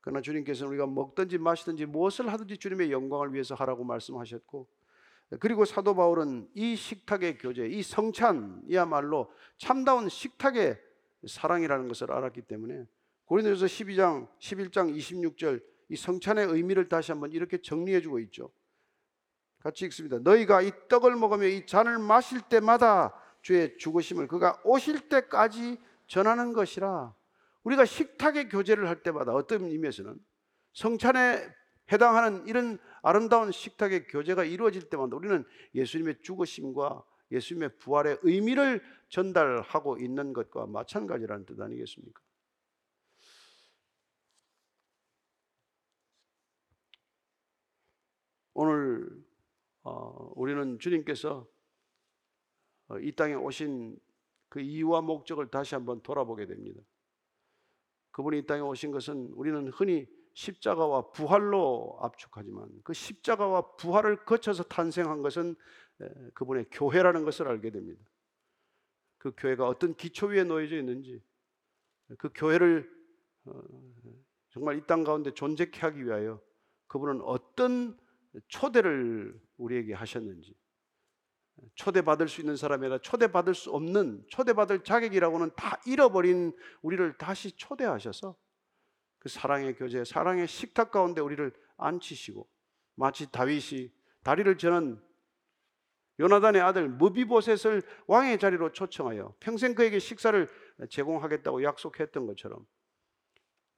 그러나 주님께서는 우리가 먹든지 마시든지 무엇을 하든지 주님의 영광을 위해서 하라고 말씀하셨고 그리고 사도 바울은 이 식탁의 교제, 이 성찬이야말로 참다운 식탁의 사랑이라는 것을 알았기 때문에 고린도서 12장 11장 26절 이 성찬의 의미를 다시 한번 이렇게 정리해 주고 있죠. 같이 읽습니다. 너희가 이 떡을 먹으며 이 잔을 마실 때마다 주의 죽으심을 그가 오실 때까지 전하는 것이라. 우리가 식탁의 교제를 할 때마다 어떤 의미에서는 성찬에 해당하는 이런 아름다운 식탁의 교제가 이루어질 때마다 우리는 예수님의 죽으심과 예수님의 부활의 의미를 전달하고 있는 것과 마찬가지라는 뜻 아니겠습니까? 오늘 어, 우리는 주님께서 어, 이 땅에 오신 그 이유와 목적을 다시 한번 돌아보게 됩니다. 그분이 이 땅에 오신 것은 우리는 흔히 십자가와 부활로 압축하지만 그 십자가와 부활을 거쳐서 탄생한 것은 그분의 교회라는 것을 알게 됩니다. 그 교회가 어떤 기초 위에 놓여져 있는지 그 교회를 어, 정말 이 땅 가운데 존재케 하기 위하여 그분은 어떤 초대를 우리에게 하셨는지 초대받을 수 있는 사람이 아니라 초대받을 수 없는 초대받을 자격이라고는 다 잃어버린 우리를 다시 초대하셔서 그 사랑의 교제, 사랑의 식탁 가운데 우리를 앉히시고 마치 다윗이 다리를 저는 요나단의 아들 무비보셋을 왕의 자리로 초청하여 평생 그에게 식사를 제공하겠다고 약속했던 것처럼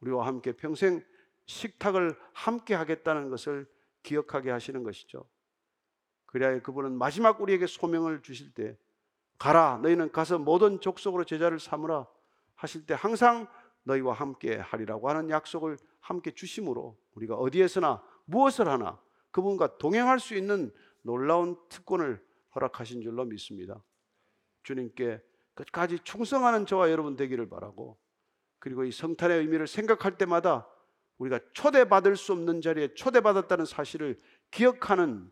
우리와 함께 평생 식탁을 함께 하겠다는 것을 기억하게 하시는 것이죠. 그래야 그분은 마지막 우리에게 소명을 주실 때 가라 너희는 가서 모든 족속으로 제자를 삼으라 하실 때 항상 너희와 함께 하리라고 하는 약속을 함께 주심으로 우리가 어디에서나 무엇을 하나 그분과 동행할 수 있는 놀라운 특권을 허락하신 줄로 믿습니다. 주님께 끝까지 충성하는 저와 여러분 되기를 바라고 그리고 이 성탄의 의미를 생각할 때마다 우리가 초대받을 수 없는 자리에 초대받았다는 사실을 기억하는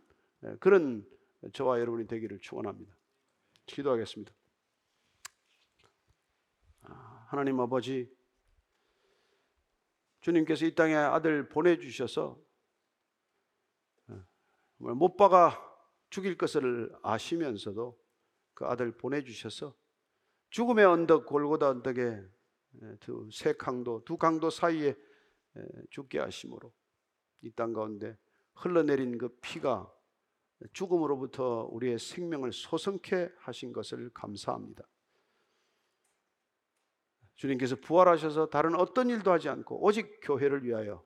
그런 저와 여러분이 되기를 축원합니다. 기도하겠습니다. 아, 하나님 아버지 주님께서 이 땅에 아들 보내주셔서 어, 못 박아 죽일 것을 아시면서도 그 아들 보내주셔서 죽음의 언덕 골고다 언덕에 두 세 강도 두 강도 사이에 죽게 하심으로 이 땅 가운데 흘러내린 그 피가 죽음으로부터 우리의 생명을 소성케 하신 것을 감사합니다. 주님께서 부활하셔서 다른 어떤 일도 하지 않고 오직 교회를 위하여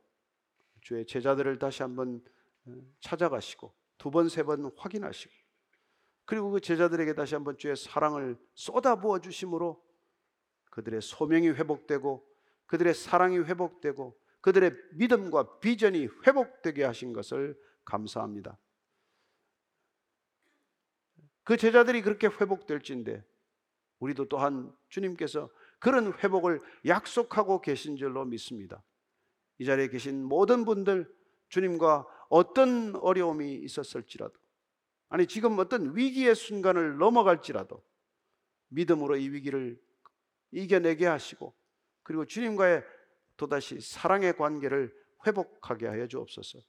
주의 제자들을 다시 한번 어, 찾아가시고 두 번, 세 번 확인하시고 그리고 그 제자들에게 다시 한번 주의 사랑을 쏟아부어 주심으로 그들의 소명이 회복되고 그들의 사랑이 회복되고 그들의 믿음과 비전이 회복되게 하신 것을 감사합니다. 그 제자들이 그렇게 회복될진데 우리도 또한 주님께서 그런 회복을 약속하고 계신 줄로 믿습니다. 이 자리에 계신 모든 분들 주님과 어떤 어려움이 있었을지라도 아니 지금 어떤 위기의 순간을 넘어갈지라도 믿음으로 이 위기를 이겨내게 하시고 그리고 주님과의 또다시 사랑의 관계를 회복하게 하여 주옵소서.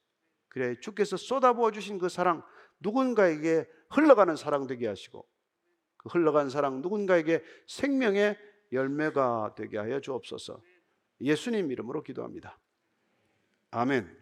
그래 주께서 쏟아부어 주신 그 사랑 누군가에게 흘러가는 사랑 되게 하시고 그 흘러간 사랑 누군가에게 생명의 열매가 되게 하여 주옵소서. 예수님 이름으로 기도합니다. 아멘.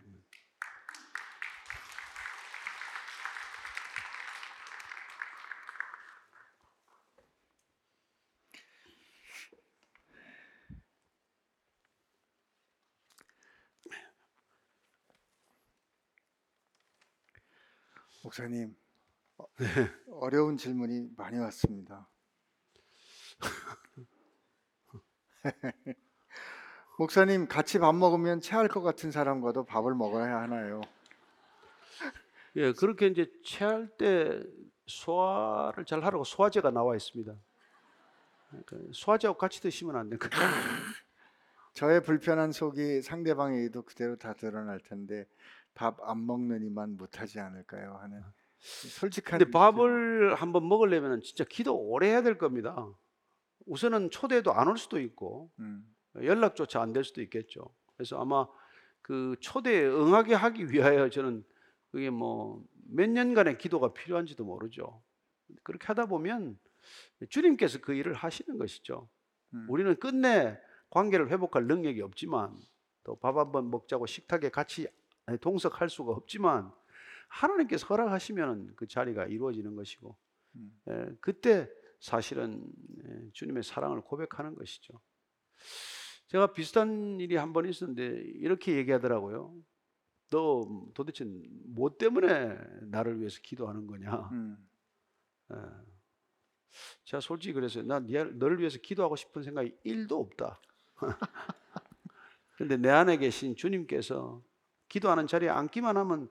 목사님 어, 어려운 질문이 많이 왔습니다. 목사님 같이 밥 먹으면 체할 것 같은 사람과도 밥을 먹어야 하나요? 예, 그렇게 이제 체할 때 소화를 잘 하라고 소화제가 나와 있습니다. 그러니까 소화제하고 같이 드시면 안 돼요. 저의 불편한 속이 상대방에게도 그대로 다 드러날 텐데 밥 안 먹는 이만 못하지 않을까요? 하는 솔직한 근데 밥을 한번 먹으려면 진짜 기도 오래 해야 될 겁니다. 우선은 초대도 안 올 수도 있고 음, 연락조차 안 될 수도 있겠죠. 그래서 아마 그 초대에 응하게 하기 위하여 저는 그게 뭐 몇 년간의 기도가 필요한지도 모르죠. 그렇게 하다 보면 주님께서 그 일을 하시는 것이죠. 음. 우리는 끝내 관계를 회복할 능력이 없지만 또 밥 한 번 먹자고 식탁에 같이 동석할 수가 없지만 하나님께서 허락하시면 그 자리가 이루어지는 것이고 음. 예, 그때 사실은 예, 주님의 사랑을 고백하는 것이죠. 제가 비슷한 일이 한 번 있었는데 이렇게 얘기하더라고요. 너 도대체 뭐 때문에 나를 위해서 기도하는 거냐? 음, 예. 제가 솔직히 그랬어요. 난 네- 너를 위해서 기도하고 싶은 생각이 1도 없다. 근데 내 안에 계신 주님께서 기도하는 자리에 앉기만 하면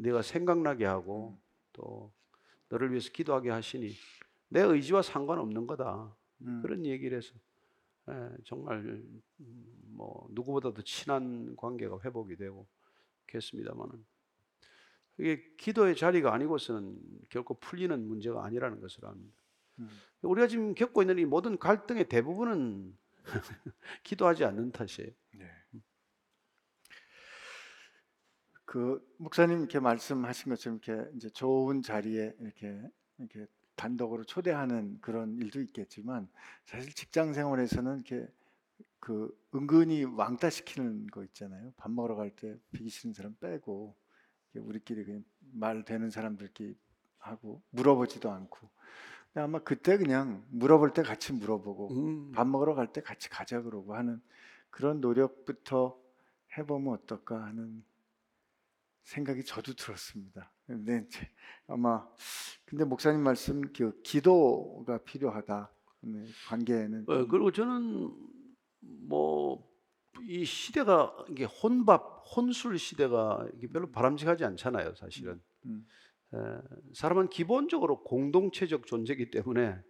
내가 생각나게 하고 또 너를 위해서 기도하게 하시니 내 의지와 상관없는 거다. 음. 그런 얘기를 해서 예, 정말 음, 뭐 누구보다도 친한 관계가 회복이 되고 그랬습니다만은 이게 기도의 자리가 아니고서는 결코 풀리는 문제가 아니라는 것을 압니다. 음. 우리가 지금 겪고 있는 이 모든 갈등의 대부분은 기도하지 않는 탓이에요. 네. 그 목사님 이렇게 말씀하신 것처럼 이렇게 이제 좋은 자리에 이렇게 이렇게 단독으로 초대하는 그런 일도 있겠지만 사실 직장 생활에서는 이렇게 그 은근히 왕따 시키는 거 있잖아요. 밥 먹으러 갈 때 비기 싫은 사람 빼고 우리끼리 그냥 말 되는 사람들끼리 하고 물어보지도 않고 근데 아마 그때 그냥 물어볼 때 같이 물어보고 음, 밥 먹으러 갈 때 같이 가자 그러고 하는 그런 노력부터 해보면 어떨까 하는 생각이 저도 들었습니다. 근데 아마 근데 목사님 말씀 그 기도가 필요하다. 네, 관계에는 어, 좀- 그리고 저는 뭐 이 시대가 이게 혼밥, 혼술 시대가 이게 별로 바람직하지 않잖아요, 사실은. 음, 에, 사람은 기본적으로 공동체적 존재이기 때문에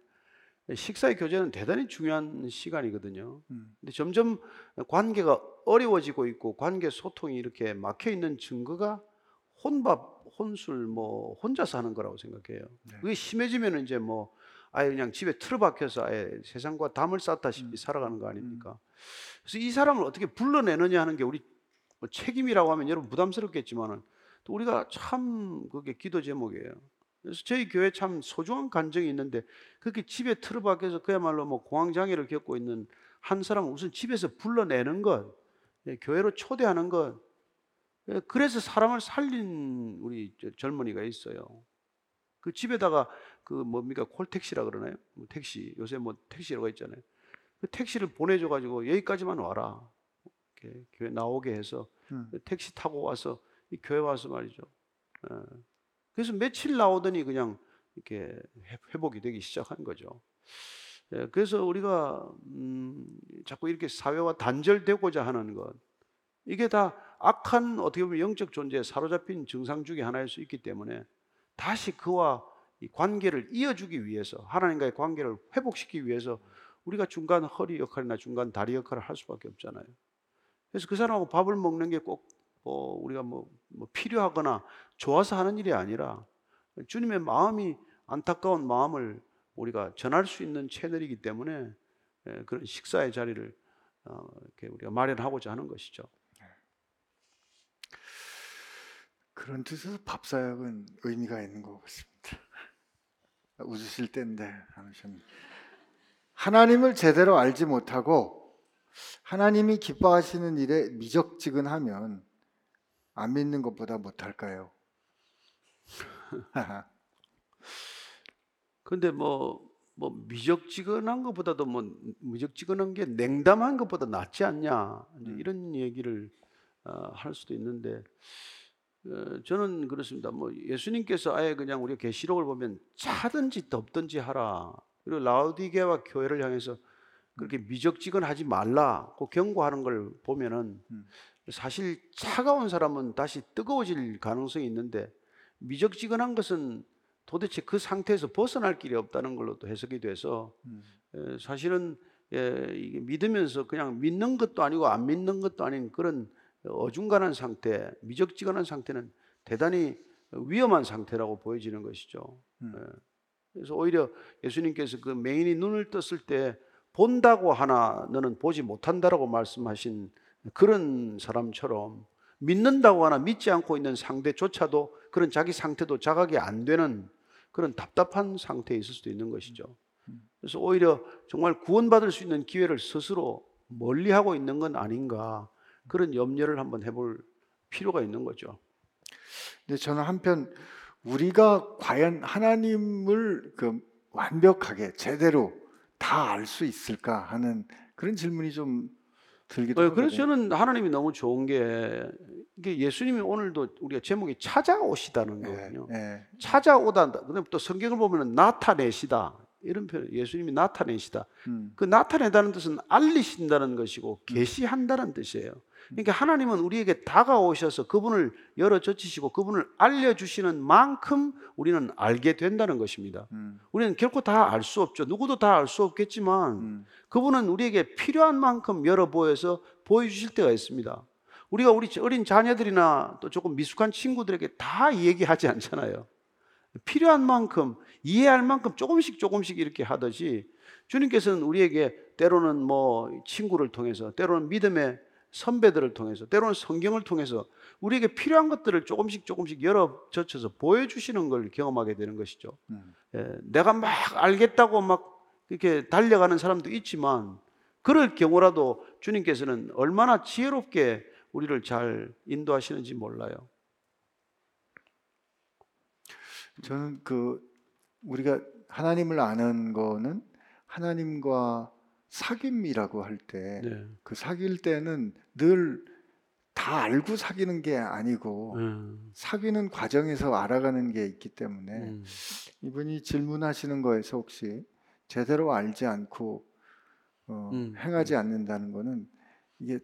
식사의 교제는 대단히 중요한 시간이거든요. 음, 근데 점점 관계가 어려워지고 있고 관계 소통이 이렇게 막혀 있는 증거가 혼밥, 혼술, 뭐 혼자서 하는 거라고 생각해요. 네. 그게 심해지면 이제 뭐 아예 그냥 집에 틀어박혀서 아예 세상과 담을 쌓다시피 살아가는 거 아닙니까? 그래서 이 사람을 어떻게 불러내느냐 하는 게 우리 뭐 책임이라고 하면 여러분 부담스럽겠지만은 또 우리가 참 그게 기도 제목이에요. 그래서 저희 교회 참 소중한 감정이 있는데 그렇게 집에 틀어박혀서 그야말로 뭐 공황 장애를 겪고 있는 한 사람을 우선 집에서 불러내는 것, 예, 교회로 초대하는 것. 예, 그래서 사람을 살린 우리 저 젊은이가 있어요. 그 집에다가 그 뭡니까 콜택시라 그러나요? 뭐 택시 요새 뭐 택시라고 있잖아요. 그 택시를 보내줘 가지고 여기까지만 와라. 이렇게 교회 나오게 해서 음. 그 택시 타고 와서 이 교회 와서 말이죠. 예. 그래서 며칠 나오더니 그냥 이렇게 회- 회복이 되기 시작한 거죠. 예, 그래서 우리가 음, 자꾸 이렇게 사회와 단절되고자 하는 것 이게 다 악한 어떻게 보면 영적 존재에 사로잡힌 증상 중에 하나일 수 있기 때문에 다시 그와 이 관계를 이어주기 위해서 하나님과의 관계를 회복시키기 위해서 우리가 중간 허리 역할이나 중간 다리 역할을 할 수밖에 없잖아요. 그래서 그 사람하고 밥을 먹는 게 꼭 뭐 우리가 뭐, 뭐 필요하거나 좋아서 하는 일이 아니라 주님의 마음이 안타까운 마음을 우리가 전할 수 있는 채널이기 때문에 예, 그런 식사의 자리를 어, 이렇게 우리가 마련하고자 하는 것이죠. 그런 뜻에서 밥 사역은 의미가 있는 것 같습니다. 웃으실 때인데. 하나님을 제대로 알지 못하고 하나님이 기뻐하시는 일에 미적지근하면 안 믿는 것보다 못할까요? 근데 뭐, 뭐 미적지근한 것보다도 뭐 미적지근한 게 냉담한 것보다 낫지 않냐 음. 이런 얘기를 어, 할 수도 있는데 어, 저는 그렇습니다. 뭐 예수님께서 아예 그냥 우리 계시록을 보면 차든지 덥든지 하라. 그리고 라우디게와 교회를 향해서 그렇게 미적지근하지 말라고 경고하는 걸 보면은 음. 사실 차가운 사람은 다시 뜨거워질 가능성이 있는데 미적지근한 것은 도대체 그 상태에서 벗어날 길이 없다는 걸로도 해석이 돼서 음. 에, 사실은 예, 이게 믿으면서 그냥 믿는 것도 아니고 안 믿는 것도 아닌 그런 어중간한 상태, 미적지근한 상태는 대단히 위험한 상태라고 보여지는 것이죠. 음. 예. 그래서 오히려 예수님께서 그 맹인이 눈을 떴을 때 본다고 하나 너는 보지 못한다라고 말씀하신 그런 사람처럼 믿는다고 하나 믿지 않고 있는 상대조차도 그런 자기 상태도 자각이 안 되는 그런 답답한 상태에 있을 수도 있는 것이죠. 그래서 오히려 정말 구원받을 수 있는 기회를 스스로 멀리하고 있는 건 아닌가 그런 염려를 한번 해볼 필요가 있는 거죠. 근데 저는 한편 우리가 과연 하나님을 그 완벽하게 제대로 다 알 수 있을까 하는 그런 질문이 좀 들기도 어, 하거든요. 그래서 저는 하나님이 너무 좋은 게 이게 예수님이 오늘도 우리가 제목이 찾아오시다는 거거든요. 예, 예. 찾아오다. 그다음 또 성경을 보면은 나타내시다 이런 표현. 예수님이 나타내시다. 음, 그 나타내다는 뜻은 알리신다는 것이고 계시한다는 뜻이에요. 그러니까 하나님은 우리에게 다가오셔서 그분을 열어 젖히시고 그분을 알려주시는 만큼 우리는 알게 된다는 것입니다. 음, 우리는 결코 다 알 수 없죠. 누구도 다 알 수 없겠지만 음, 그분은 우리에게 필요한 만큼 열어 보여서 보여주실 때가 있습니다. 우리가 우리 어린 자녀들이나 또 조금 미숙한 친구들에게 다 얘기하지 않잖아요. 필요한 만큼 이해할 만큼 조금씩 조금씩 이렇게 하듯이 주님께서는 우리에게 때로는 뭐 친구를 통해서 때로는 믿음의 선배들을 통해서 때로는 성경을 통해서 우리에게 필요한 것들을 조금씩 조금씩 열어 젖혀서 보여주시는 걸 경험하게 되는 것이죠. 음. 예, 내가 막 알겠다고 막 이렇게 달려가는 사람도 있지만 그럴 경우라도 주님께서는 얼마나 지혜롭게 우리를 잘 인도하시는지 몰라요. 저는 그 우리가 하나님을 아는 거는 하나님과 사귐이라고 할 때그 네. 사귈 때는 늘 다 알고 사귀는 게 아니고 음, 사귀는 과정에서 알아가는 게 있기 때문에 음, 이분이 질문하시는 거에서 혹시 제대로 알지 않고 어, 음, 행하지 않는다는 거는 이게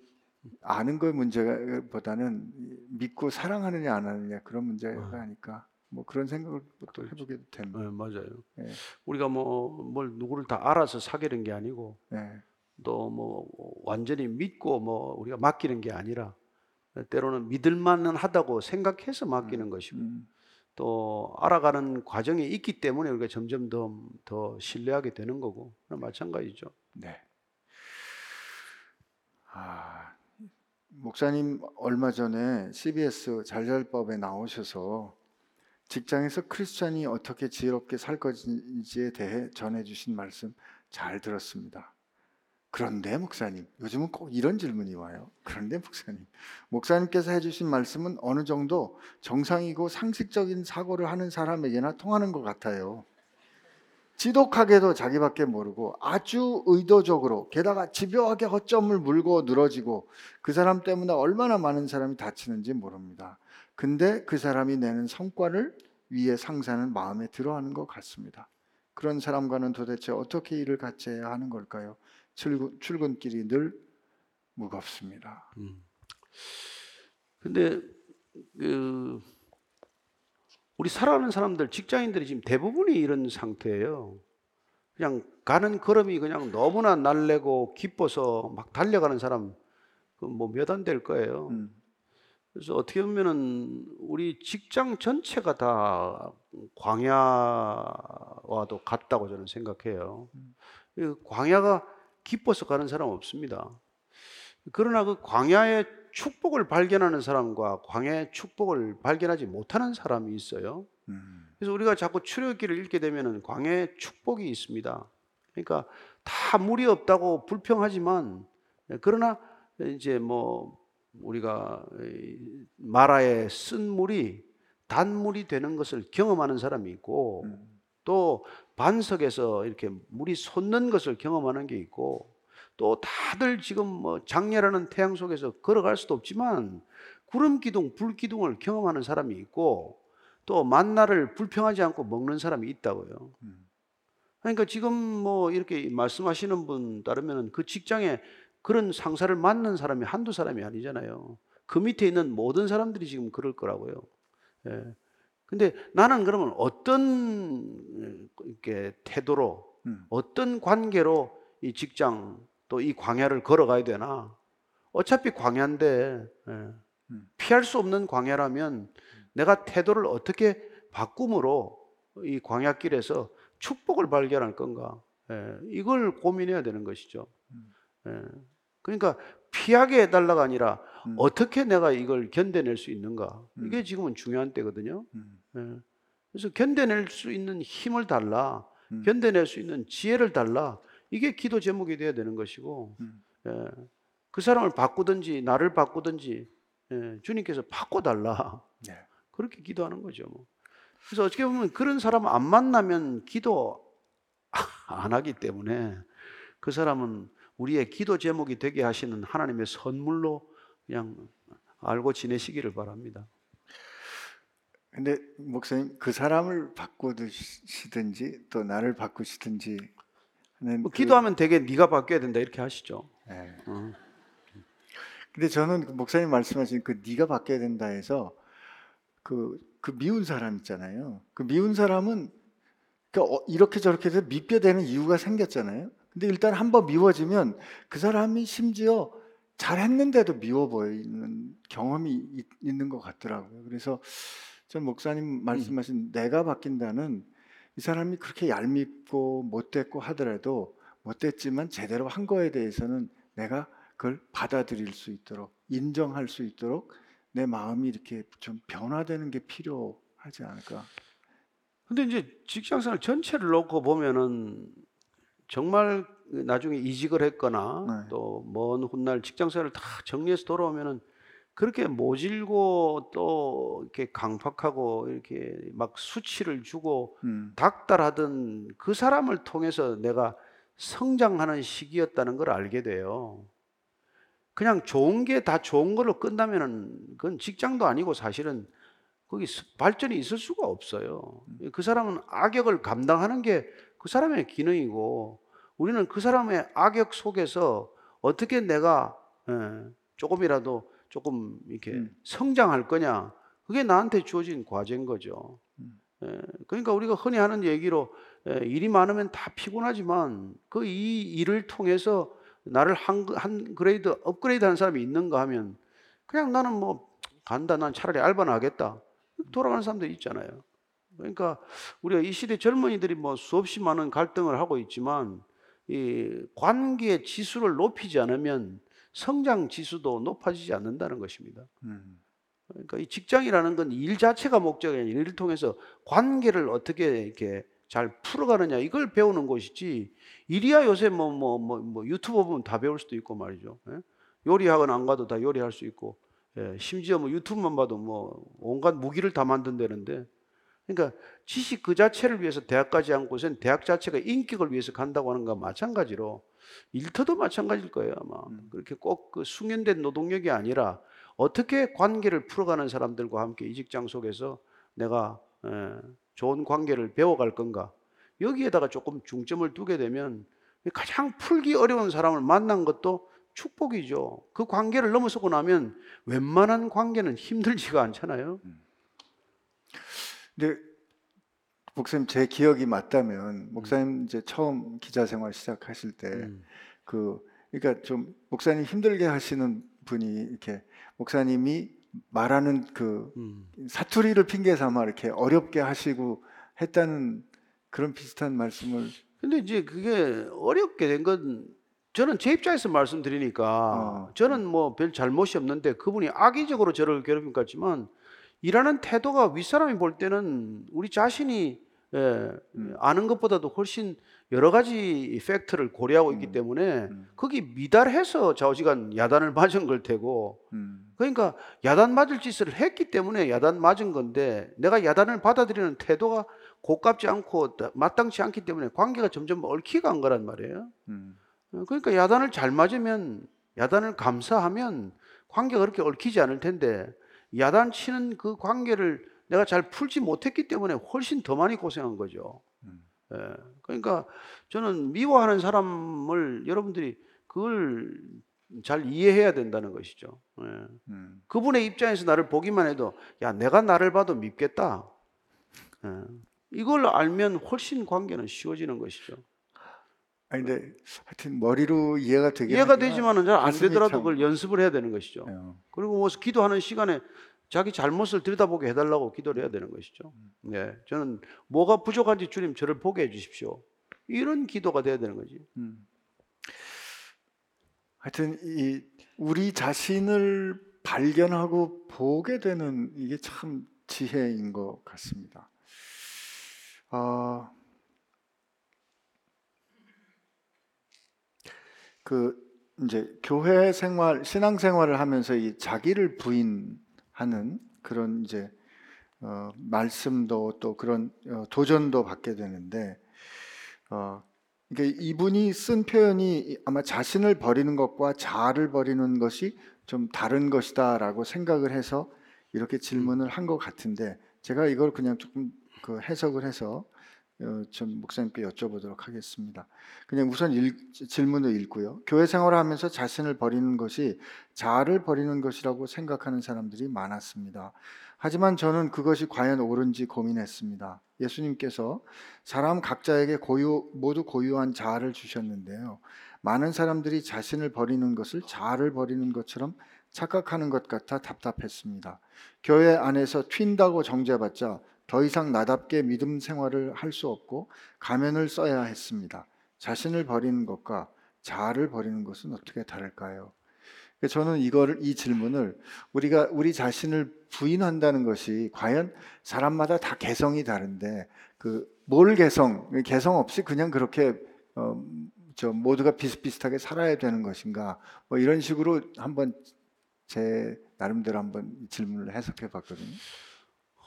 아는 거의 문제보다는 믿고 사랑하느냐 안 하느냐 그런 문제가 어. 아닐까 뭐 그런 생각을 또 그렇죠. 해보게 됩니다. 네, 맞아요. 예. 우리가 뭐 뭘 누구를 다 알아서 사귀는 게 아니고 네. 또뭐 완전히 믿고 뭐 우리가 맡기는 게 아니라 때로는 믿을만은 하다고 생각해서 맡기는 것이고 음, 또 알아가는 과정이 있기 때문에 우리가 점점 더, 더 신뢰하게 되는 거고 그건 마찬가지죠. 네. 아, 목사님 얼마 전에 CBS 잘잘법에 나오셔서 직장에서 크리스찬이 어떻게 지혜롭게 살 것인지에 대해 전해주신 말씀 잘 들었습니다. 그런데 목사님, 요즘은 꼭 이런 질문이 와요. 그런데 목사님, 목사님께서 해주신 말씀은 어느 정도 정상이고 상식적인 사고를 하는 사람에게나 통하는 것 같아요. 지독하게도 자기밖에 모르고 아주 의도적으로 게다가 집요하게 허점을 물고 늘어지고 그 사람 때문에 얼마나 많은 사람이 다치는지 모릅니다. 근데 그 사람이 내는 성과를 위에 상사는 마음에 들어하는 것 같습니다. 그런 사람과는 도대체 어떻게 일을 같이 해야 하는 걸까요? 출근, 출근길이 늘 무겁습니다. 음. 근데 그 우리 살아가는 사람들 직장인들이 지금 대부분이 이런 상태예요. 그냥 가는 걸음이 그냥 너무나 날래고 기뻐서 막 달려가는 사람 그 뭐 몇 안 될 거예요. 음, 그래서 어떻게 보면은 우리 직장 전체가 다 광야와도 같다고 저는 생각해요. 이 광야가 기뻐서 가는 사람 없습니다. 그러나 그 광야의 축복을 발견하는 사람과 광야의 축복을 발견하지 못하는 사람이 있어요. 음, 그래서 우리가 자꾸 출애굽기를 읽게 되면은 광야의 축복이 있습니다. 그러니까 다 물이 없다고 불평하지만 그러나 이제 뭐 우리가 이 마라에 쓴 물이 단물이 되는 것을 경험하는 사람이 있고 음, 또 반석에서 이렇게 물이 솟는 것을 경험하는 게 있고 또 다들 지금 뭐 장렬하는 태양 속에서 걸어갈 수도 없지만 구름 기둥, 불 기둥을 경험하는 사람이 있고 또 만나를 불평하지 않고 먹는 사람이 있다고요. 음. 그러니까 지금 뭐 이렇게 말씀하시는 분 따르면 그 직장에 그런 상사를 만난 사람이 한두 사람이 아니잖아요. 그 밑에 있는 모든 사람들이 지금 그럴 거라고요. 예. 근데 나는 그러면 어떤 이렇게 태도로 음. 어떤 관계로 이 직장 또 이 광야를 걸어가야 되나? 어차피 광야인데 예. 음. 피할 수 없는 광야라면 내가 태도를 어떻게 바꿈으로 이 광야길에서 축복을 발견할 건가? 예, 이걸 고민해야 되는 것이죠. 음. 예, 그러니까 피하게 해달라가 아니라 음. 어떻게 내가 이걸 견뎌낼 수 있는가? 이게 음. 지금은 중요한 때거든요. 음. 예, 그래서 견뎌낼 수 있는 힘을 달라, 음. 견뎌낼 수 있는 지혜를 달라. 이게 기도 제목이 돼야 되는 것이고, 음. 예, 그 사람을 바꾸든지 나를 바꾸든지 예, 주님께서 바꿔달라. 네. 그렇게 기도하는 거죠. 뭐. 그래서 어떻게 보면 그런 사람 안 만나면 기도 안 하기 때문에 그 사람은 우리의 기도 제목이 되게 하시는 하나님의 선물로 그냥 알고 지내시기를 바랍니다. 근데 목사님 그 사람을 바꾸시든지 또 나를 바꾸시든지 뭐 그- 기도하면 되게 네가 바뀌어야 된다 이렇게 하시죠. 네. 어. 근데 저는 그 목사님 말씀하신 그 네가 바뀌어야 된다 해서 그, 그 미운 사람 있잖아요. 그 미운 사람은 그 어, 이렇게 저렇게 해서 밉게 되는 이유가 생겼잖아요. 근데 일단 한번 미워지면 그 사람이 심지어 잘했는데도 미워 보이는 경험이 있, 있는 것 같더라고요. 그래서 전 목사님 말씀하신 내가 바뀐다는 이 사람이 그렇게 얄밉고 못됐고 하더라도 못됐지만 제대로 한 거에 대해서는 내가 그걸 받아들일 수 있도록 인정할 수 있도록 내 마음이 이렇게 좀 변화되는 게 필요하지 않을까. 근데 이제 직장생활 전체를 놓고 보면은 정말 나중에 이직을 했거나 네. 또먼 훗날 직장생활을 다 정리해서 돌아오면은 그렇게 모질고 또 이렇게 강팍하고 이렇게 막 수치를 주고 음, 닥달하던 그 사람을 통해서 내가 성장하는 시기였다는 걸 알게 돼요. 그냥 좋은 게 다 좋은 걸로 끝나면은 그건 직장도 아니고 사실은 거기 스- 발전이 있을 수가 없어요. 그 사람은 악역을 감당하는 게 그 사람의 기능이고 우리는 그 사람의 악역 속에서 어떻게 내가 예, 조금이라도 조금 이렇게 음. 성장할 거냐 그게 나한테 주어진 과제인 거죠. 음. 예, 그러니까 우리가 흔히 하는 얘기로 예, 일이 많으면 다 피곤하지만 그 이 일을 통해서 나를 한, 한 그레이드 업그레이드 하는 사람이 있는가 하면 그냥 나는 뭐 간다 난 차라리 알바나 하겠다 돌아가는 사람들 있잖아요. 그러니까 우리가 이 시대 젊은이들이 뭐 수없이 많은 갈등을 하고 있지만 이 관계의 지수를 높이지 않으면 성장 지수도 높아지지 않는다는 것입니다. 음, 그러니까 이 직장이라는 건 일 자체가 목적이 아니라 일을 통해서 관계를 어떻게 이렇게 잘 풀어가느냐 이걸 배우는 것이지 일이야 요새 뭐 뭐 뭐 뭐 유튜브 보면 다 배울 수도 있고 말이죠. 예? 요리학원 안 가도 다 요리할 수 있고 예, 심지어 뭐 유튜브만 봐도 뭐 온갖 무기를 다 만든다는데 그러니까 지식 그 자체를 위해서 대학 가지 않고선 대학 자체가 인격을 위해서 간다고 하는 것과 마찬가지로 일터도 마찬가지일 거예요 아마 음. 그렇게 꼭 그 숙련된 노동력이 아니라 어떻게 관계를 풀어가는 사람들과 함께 이 직장 속에서 내가 에, 좋은 관계를 배워갈 건가 여기에다가 조금 중점을 두게 되면 가장 풀기 어려운 사람을 만난 것도 축복이죠. 그 관계를 넘어서고 나면 웬만한 관계는 힘들지가 않잖아요. 근데 목사님 제 기억이 맞다면 목사님 이제 처음 기자 생활 시작하실 때 음. 그 그러니까 좀 목사님 힘들게 하시는 분이 이렇게 목사님이 말하는 그 음. 사투리를 핑계 삼아 이렇게 어렵게 하시고 했다는 그런 비슷한 말씀을 근데 이제 그게 어렵게 된 건 저는 제 입장에서 말씀드리니까 어. 저는 뭐 별 잘못이 없는데 그분이 악의적으로 저를 괴롭힌 것 같지만 일하는 태도가 윗사람이 볼 때는 우리 자신이 예, 음. 아는 것보다도 훨씬 여러 가지 팩트를 고려하고 있기 음. 때문에 음, 거기 미달해서 좌우지간 야단을 맞은 걸 테고 음, 그러니까 야단 맞을 짓을 했기 때문에 야단 맞은 건데 내가 야단을 받아들이는 태도가 고깝지 않고 마땅치 않기 때문에 관계가 점점 얽히가 간 거란 말이에요. 음, 어, 그러니까 야단을 잘 맞으면 야단을 감사하면 관계가 그렇게 얽히지 않을 텐데 야단치는 그 관계를 내가 잘 풀지 못했기 때문에 훨씬 더 많이 고생한 거죠. 음. 예. 그러니까 저는 미워하는 사람을 여러분들이 그걸 잘 이해해야 된다는 것이죠. 예. 음. 그분의 입장에서 나를 보기만 해도 야 내가 나를 봐도 밉겠다. 예. 이걸 알면 훨씬 관계는 쉬워지는 것이죠. 아니 근데 하여튼 머리로 이해가 되게 이해가 되지만은 잘 안 되더라도 참- 그걸 연습을 해야 되는 것이죠. 어. 그리고 뭐 기도하는 시간에 자기 잘못을 들여다보게 해달라고 기도를 해야 되는 것이죠. 네, 저는 뭐가 부족한지 주님 저를 보게 해주십시오. 이런 기도가 돼야 되는 거지. 음. 하여튼 이 우리 자신을 발견하고 보게 되는 이게 참 지혜인 것 같습니다. 아, 그 이제 교회 생활, 신앙 생활을 하면서 이 자기를 부인하는 그런 이제 어, 말씀도 또 그런 어, 도전도 받게 되는데 어, 이게 이분이 쓴 표현이 아마 자신을 버리는 것과 자아를 버리는 것이 좀 다른 것이다라고 생각을 해서 이렇게 질문을 한 것 같은데 제가 이걸 그냥 조금 그 해석을 해서 어, 좀 목사님께 여쭤보도록 하겠습니다. 그냥 우선 읽- 질문을 읽고요. 교회 생활을 하면서 자신을 버리는 것이 자아를 버리는 것이라고 생각하는 사람들이 많았습니다. 하지만 저는 그것이 과연 옳은지 고민했습니다. 예수님께서 사람 각자에게 고유 모두 고유한 자아를 주셨는데요. 많은 사람들이 자신을 버리는 것을 자아를 버리는 것처럼 착각하는 것 같아 답답했습니다. 교회 안에서 튄다고 정죄받자 더 이상 나답게 믿음 생활을 할 수 없고 가면을 써야 했습니다. 자신을 버리는 것과 자아를 버리는 것은 어떻게 다를까요? 저는 이거를 이 질문을 우리가 우리 자신을 부인한다는 것이 과연 사람마다 다 개성이 다른데 그 뭘 개성 개성 없이 그냥 그렇게 어, 저 모두가 비슷비슷하게 살아야 되는 것인가 뭐 이런 식으로 한번 제 나름대로 한번 이 질문을 해석해 봤거든요.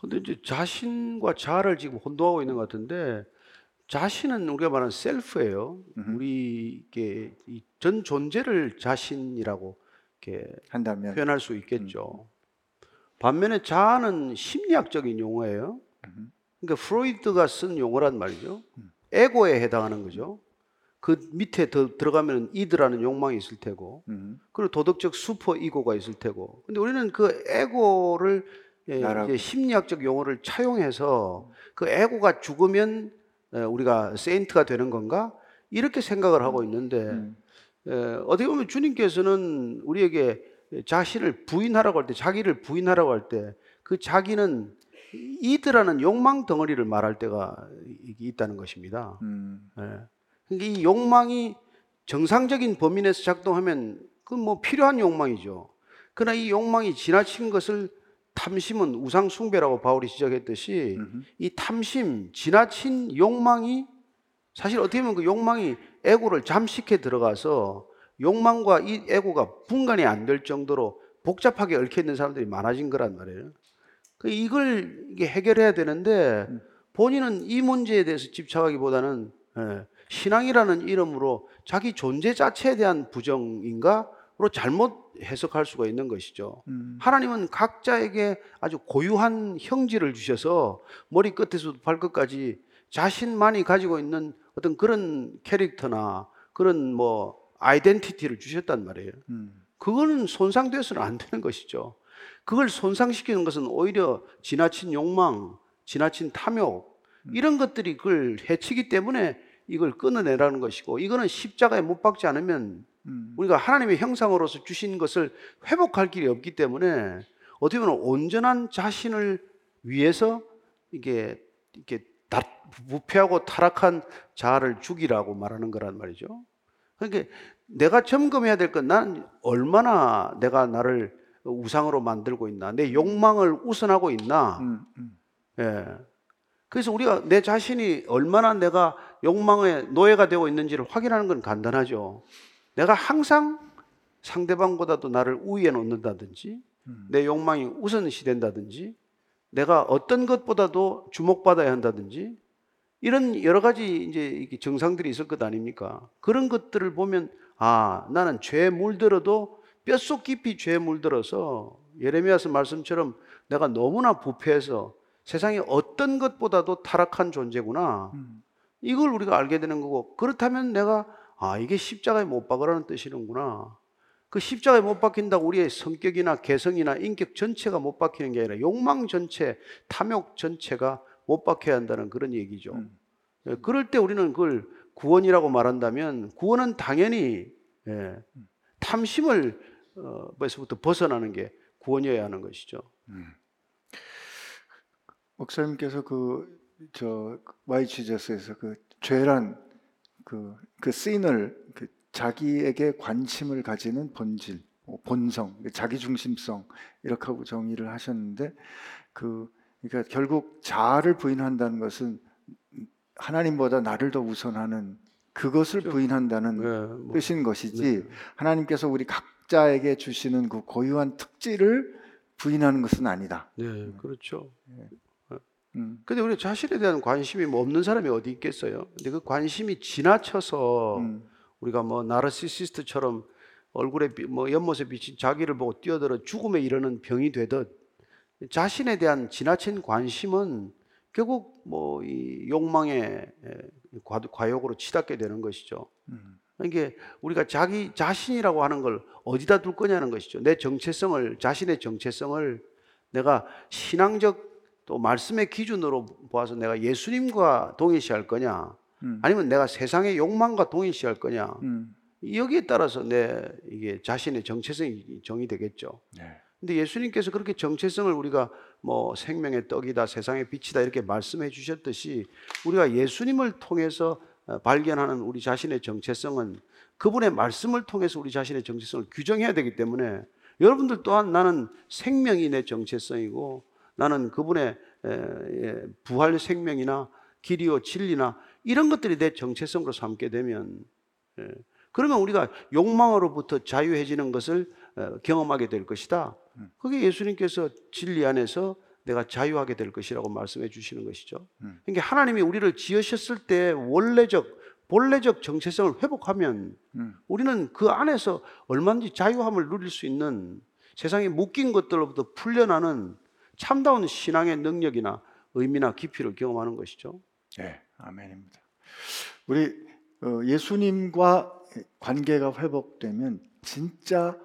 근데 이제 자신과 자아를 지금 혼동하고 있는 것 같은데 자신은 우리가 말하는 셀프예요. 음흠. 우리게 이전 존재를 자신이라고 이렇게 한다면 표현할 수 있겠죠. 반면에 자아는 심리학적인 용어예요. 음. 그러니까 프로이드가 쓴 용어란 말이죠. 에고에 해당하는 거죠. 그 밑에 더 들어가면 이드라는 욕망이 있을 테고, 음, 그리고 도덕적 슈퍼 이고가 있을 테고. 근데 우리는 그 에고를 예, 심리학적 용어를 차용해서 그 에고가 죽으면 에, 우리가 세인트가 되는 건가? 이렇게 생각을 하고 있는데 음. 에, 어떻게 보면 주님께서는 우리에게 자신을 부인하라고 할 때, 자기를 부인하라고 할 때, 그 자기는 이드라는 욕망 덩어리를 말할 때가 이- 있다는 것입니다. 음, 예. 그러니까 이 욕망이 정상적인 범위 내에서 작동하면 그건 뭐 필요한 욕망이죠. 그러나 이 욕망이 지나친 것을 탐심은 우상 숭배라고 바울이 지적했듯이 음흠. 이 탐심, 지나친 욕망이 사실 어떻게 보면 그 욕망이 에고를 잠식해 들어가서 욕망과 이 에고가 분간이 안 될 정도로 복잡하게 얽혀 있는 사람들이 많아진 거란 말이에요. 그 이걸 해결해야 되는데 본인은 이 문제에 대해서 집착하기보다는 예, 신앙이라는 이름으로 자기 존재 자체에 대한 부정인가로 잘못 해석할 수가 있는 것이죠. 음, 하나님은 각자에게 아주 고유한 형질을 주셔서 머리 끝에서 발끝까지 자신만이 가지고 있는 어떤 그런 캐릭터나 그런 뭐 아이덴티티를 주셨단 말이에요. 음, 그거는 손상돼서는 안 되는 것이죠. 그걸 손상시키는 것은 오히려 지나친 욕망, 지나친 탐욕 이런 것들이 그걸 해치기 때문에 이걸 끊어내라는 것이고 이거는 십자가에 못 박지 않으면 음, 우리가 하나님의 형상으로서 주신 것을 회복할 길이 없기 때문에 어떻게 보면 온전한 자신을 위해서 이게 이렇게 다- 부패하고 타락한 자아를 죽이라고 말하는 거란 말이죠. 그러니까 내가 점검해야 될 건 난 얼마나 내가 나를 우상으로 만들고 있나, 내 욕망을 우선하고 있나. 음, 음, 예. 그래서 우리가 내 자신이 얼마나 내가 욕망의 노예가 되고 있는지를 확인하는 건 간단하죠. 내가 항상 상대방보다도 나를 우위에 놓는다든지, 음. 내 욕망이 우선시 된다든지, 내가 어떤 것보다도 주목받아야 한다든지, 이런 여러 가지 이제 정상들이 있을 것 아닙니까? 그런 것들을 보면, 아, 나는 죄에 물들어도 뼛속 깊이 죄에 물들어서 예레미야서 말씀처럼 내가 너무나 부패해서 세상에 어떤 것보다도 타락한 존재구나. 음. 이걸 우리가 알게 되는 거고 그렇다면 내가 아 이게 십자가에 못 박으라는 뜻이는구나. 그 십자가에 못 박힌다고 우리의 성격이나 개성이나 인격 전체가 못 박히는 게 아니라 욕망 전체, 탐욕 전체가 못 박혀야 한다는 그런 얘기죠. 음. 예, 그럴 때 우리는 그걸 구원이라고 말한다면 구원은 당연히 예, 탐심을 어, 에서부터 벗어나는 게 구원이어야 하는 것이죠. 목사님께서 그저 와이치저스에서 그 죄란 그, 그 씬을 그 자기에게 관심을 가지는 본질, 어, 본성, 자기 중심성 이렇게 하고 정의를 하셨는데 그 그러니까 결국 자아를 부인한다는 것은 하나님보다 나를 더 우선하는 그것을 부인한다는 예, 뭐, 뜻인 것이지 하나님께서 우리 각자에게 주시는 그 고유한 특질을 부인하는 것은 아니다. 네, 그렇죠. 음, 근데 우리 자신에 대한 관심이 뭐 없는 사람이 어디 있겠어요? 근데 그 관심이 지나쳐서 음, 우리가 뭐 나르시시스트처럼 얼굴에 비- 뭐 연못에 비친 자기를 보고 뛰어들어 죽음에 이르는 병이 되듯 자신에 대한 지나친 관심은 결국 뭐 이 욕망의 과욕으로 치닫게 되는 것이죠. 음, 이게 우리가 자기 자신이라고 하는 걸 어디다 둘 거냐는 것이죠. 내 정체성을 자신의 정체성을 내가 신앙적 또 말씀의 기준으로 보아서 내가 예수님과 동일시할 거냐, 음, 아니면 내가 세상의 욕망과 동일시할 거냐. 음, 여기에 따라서 내 이게 자신의 정체성이 정의되겠죠. 네. 근데 예수님께서 그렇게 정체성을 우리가 뭐 생명의 떡이다, 세상의 빛이다 이렇게 말씀해 주셨듯이 우리가 예수님을 통해서 어, 발견하는 우리 자신의 정체성은 그분의 말씀을 통해서 우리 자신의 정체성을 규정해야 되기 때문에 여러분들 또한 나는 생명이 내 정체성이고 나는 그분의 에, 에, 부활 생명이나 길이요 진리나 이런 것들이 내 정체성으로 삼게 되면 예, 그러면 우리가 욕망으로부터 자유해지는 것을 어, 경험하게 될 것이다. 그게 예수님께서 진리 안에서 내가 자유하게 될 것이라고 말씀해 주시는 것이죠. 음. 그러니까 하나님이 우리를 지으셨을 때 원래적 본래적 정체성을 회복하면 음. 우리는 그 안에서 얼마든지 자유함을 누릴 수 있는 세상에 묶인 것들로부터 풀려나는 참다운 신앙의 능력이나 의미나 깊이를 경험하는 것이죠. 네, 아멘입니다. 우리 어, 예수님과 관계가 회복되면 진짜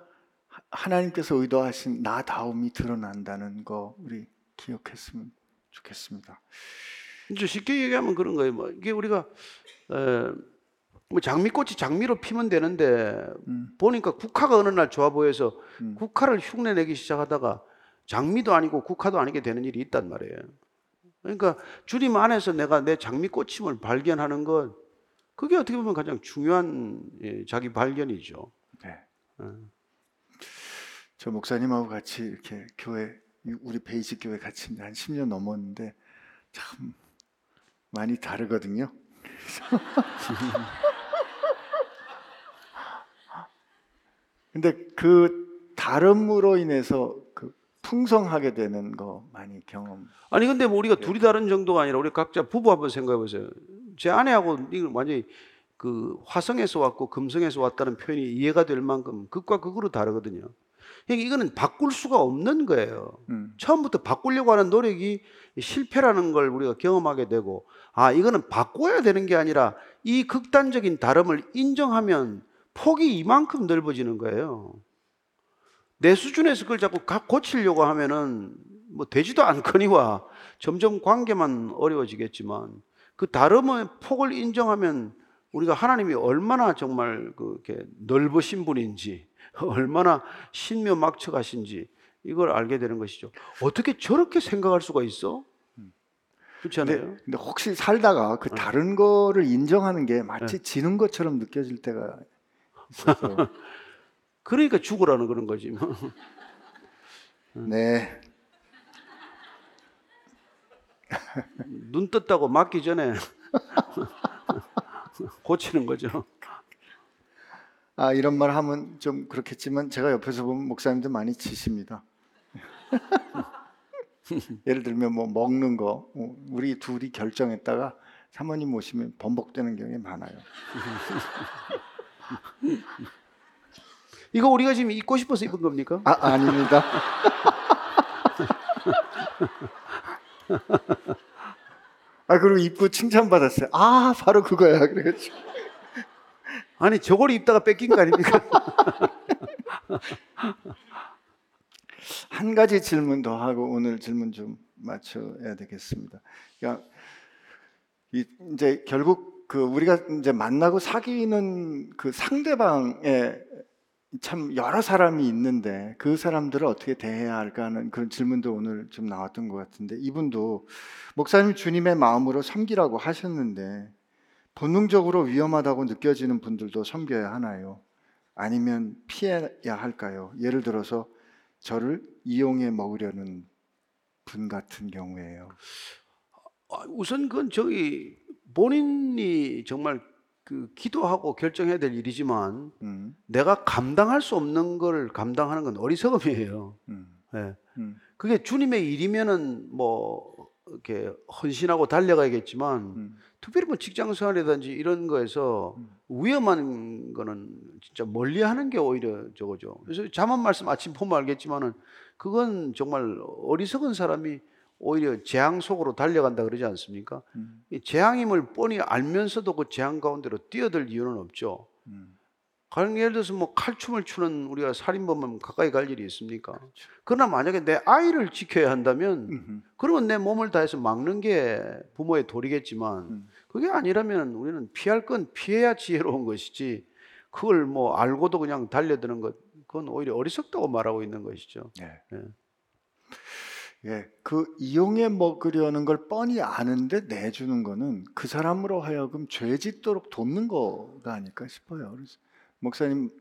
하- 하나님께서 의도하신 나다움이 드러난다는 거 우리 기억했으면 좋겠습니다. 이제 쉽게 얘기하면 그런 거예요. 뭐 이게 우리가 에, 뭐 장미꽃이 장미로 피면 되는데 음. 보니까 국화가 어느 날 좋아 보여서 음. 국화를 흉내내기 시작하다가 장미도 아니고 국화도 아니게 되는 일이 있단 말이에요. 그러니까 주님 안에서 내가 내 장미꽃임을 발견하는 것 그게 어떻게 보면 가장 중요한 예, 자기 발견이죠. 네. 음. 저 목사님하고 같이 이렇게 교회 우리 베이직 교회 같이 한 10년 넘었는데 참 많이 다르거든요. 근데 그 다름으로 인해서 그 풍성하게 되는 거 많이 경험. 아니 근데 뭐 우리가 둘이 다른 정도가 아니라 우리 각자 부부 한번 생각해 보세요. 제 아내하고 이걸 완전히 그 화성에서 왔고 금성에서 왔다는 표현이 이해가 될 만큼 극과 극으로 다르거든요. 그러니까 이거는 바꿀 수가 없는 거예요. 음, 처음부터 바꾸려고 하는 노력이 실패라는 걸 우리가 경험하게 되고 아 이거는 바꿔야 되는 게 아니라 이 극단적인 다름을 인정하면 폭이 이만큼 넓어지는 거예요. 내 수준에서 그걸 자꾸 가- 고치려고 하면은 뭐 되지도 않거니와 점점 관계만 어려워지겠지만 그 다름의 폭을 인정하면 우리가 하나님이 얼마나 정말 그렇게 넓으신 분인지 얼마나 신묘막측하신지 이걸 알게 되는 것이죠. 어떻게 저렇게 생각할 수가 있어? 그렇지 근데, 않아요? 근데 혹시 살다가 그 다른 거를 인정하는 게 마치 지는 것처럼 느껴질 때가 있어서 그러니까 죽으라는 그런 거지. 뭐. 네. 눈 떴다고 맞기 전에 고치는 거죠. 아 이런 말 하면 좀 그렇겠지만 제가 옆에서 보면 목사님들 많이 지십니다. 예를 들면 뭐 먹는 거 어, 우리 둘이 결정했다가 사모님 오시면 번복되는 경우가 많아요. 이거 우리가 지금 입고 싶어서 입은 겁니까? 아 아닙니다. 아 그리고 입고 칭찬 받았어요. 아 바로 그거야. 그래가지고 아니 저걸 입다가 뺏긴 거 아닙니까? 한 가지 질문 더 하고 오늘 질문 좀 맞춰야 되겠습니다. 그러니까 이- 이제 결국 그 우리가 이제 만나고 사귀는 그 상대방에 참 여러 사람이 있는데 그 사람들을 어떻게 대해야 할까 하는 그런 질문도 오늘 좀 나왔던 것 같은데 이분도 목사님 주님의 마음으로 섬기라고 하셨는데 본능적으로 위험하다고 느껴지는 분들도 섬겨야 하나요? 아니면 피해야 할까요? 예를 들어서 저를 이용해 먹으려는 분 같은 경우에요. 아, 우선 그건 저기 본인이 정말 그 기도하고 결정해야 될 일이지만 음, 내가 감당할 수 없는 걸 감당하는 건 어리석음이에요. 음, 예. 음, 그게 주님의 일이면은 뭐 이렇게 헌신하고 달려가야겠지만 음, 특별히 뭐 직장 생활이라든지 이런 거에서 음. 위험한 거는 진짜 멀리 하는 게 오히려 저거죠. 그래서 자만 말씀 아침 보면 알겠지만은 그건 정말 어리석은 사람이 오히려 재앙 속으로 달려간다 그러지 않습니까? 음, 이 재앙임을 뻔히 알면서도 그 재앙 가운데로 뛰어들 이유는 없죠. 음. 가령 예를 들어서 뭐 칼춤을 추는 우리가 살인범은 가까이 갈 일이 있습니까? 그러나 만약에 내 아이를 지켜야 한다면 음흠. 그러면 내 몸을 다해서 막는 게 부모의 도리겠지만 음. 그게 아니라면 우리는 피할 건 피해야 지혜로운 것이지 그걸 뭐 알고도 그냥 달려드는 것 그건 오히려 어리석다고 말하고 있는 것이죠. 예. 예. 예, 그 이용해 먹으려는 걸 뻔히 아는데 내주는 거는 그 사람으로 하여금 죄 짓도록 돕는 거가 아닐까 싶어요. 그래서 목사님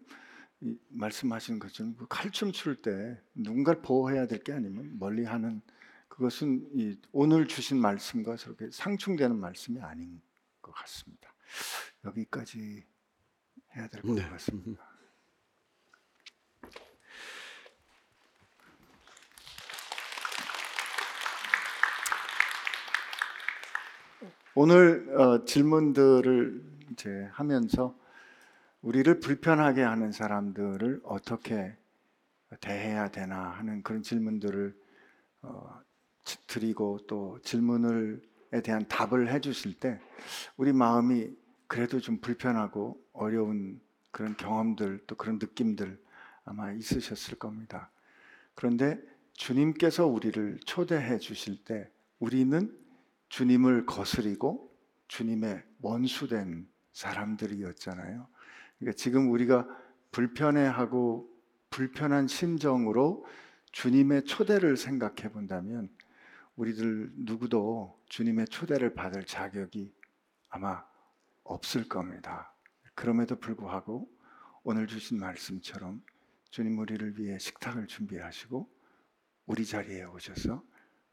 이 말씀하신 것처럼 그 칼춤 출 때 누군가를 보호해야 될 게 아니면 멀리 하는 그것은 이 오늘 주신 말씀과 저렇게 상충되는 말씀이 아닌 것 같습니다. 여기까지 해야 될것 네. 같습니다. 오늘 어, 질문들을 이제 하면서 우리를 불편하게 하는 사람들을 어떻게 대해야 되나 하는 그런 질문들을 어, 지- 드리고 또 질문을에 대한 답을 해주실 때 우리 마음이 그래도 좀 불편하고 어려운 그런 경험들 또 그런 느낌들 아마 있으셨을 겁니다. 그런데 주님께서 우리를 초대해 주실 때 우리는 주님을 거스리고 주님의 원수된 사람들이었잖아요. 그러니까 지금 우리가 불편해하고 불편한 심정으로 주님의 초대를 생각해 본다면 우리들 누구도 주님의 초대를 받을 자격이 아마 없을 겁니다. 그럼에도 불구하고 오늘 주신 말씀처럼 주님 우리를 위해 식탁을 준비하시고 우리 자리에 오셔서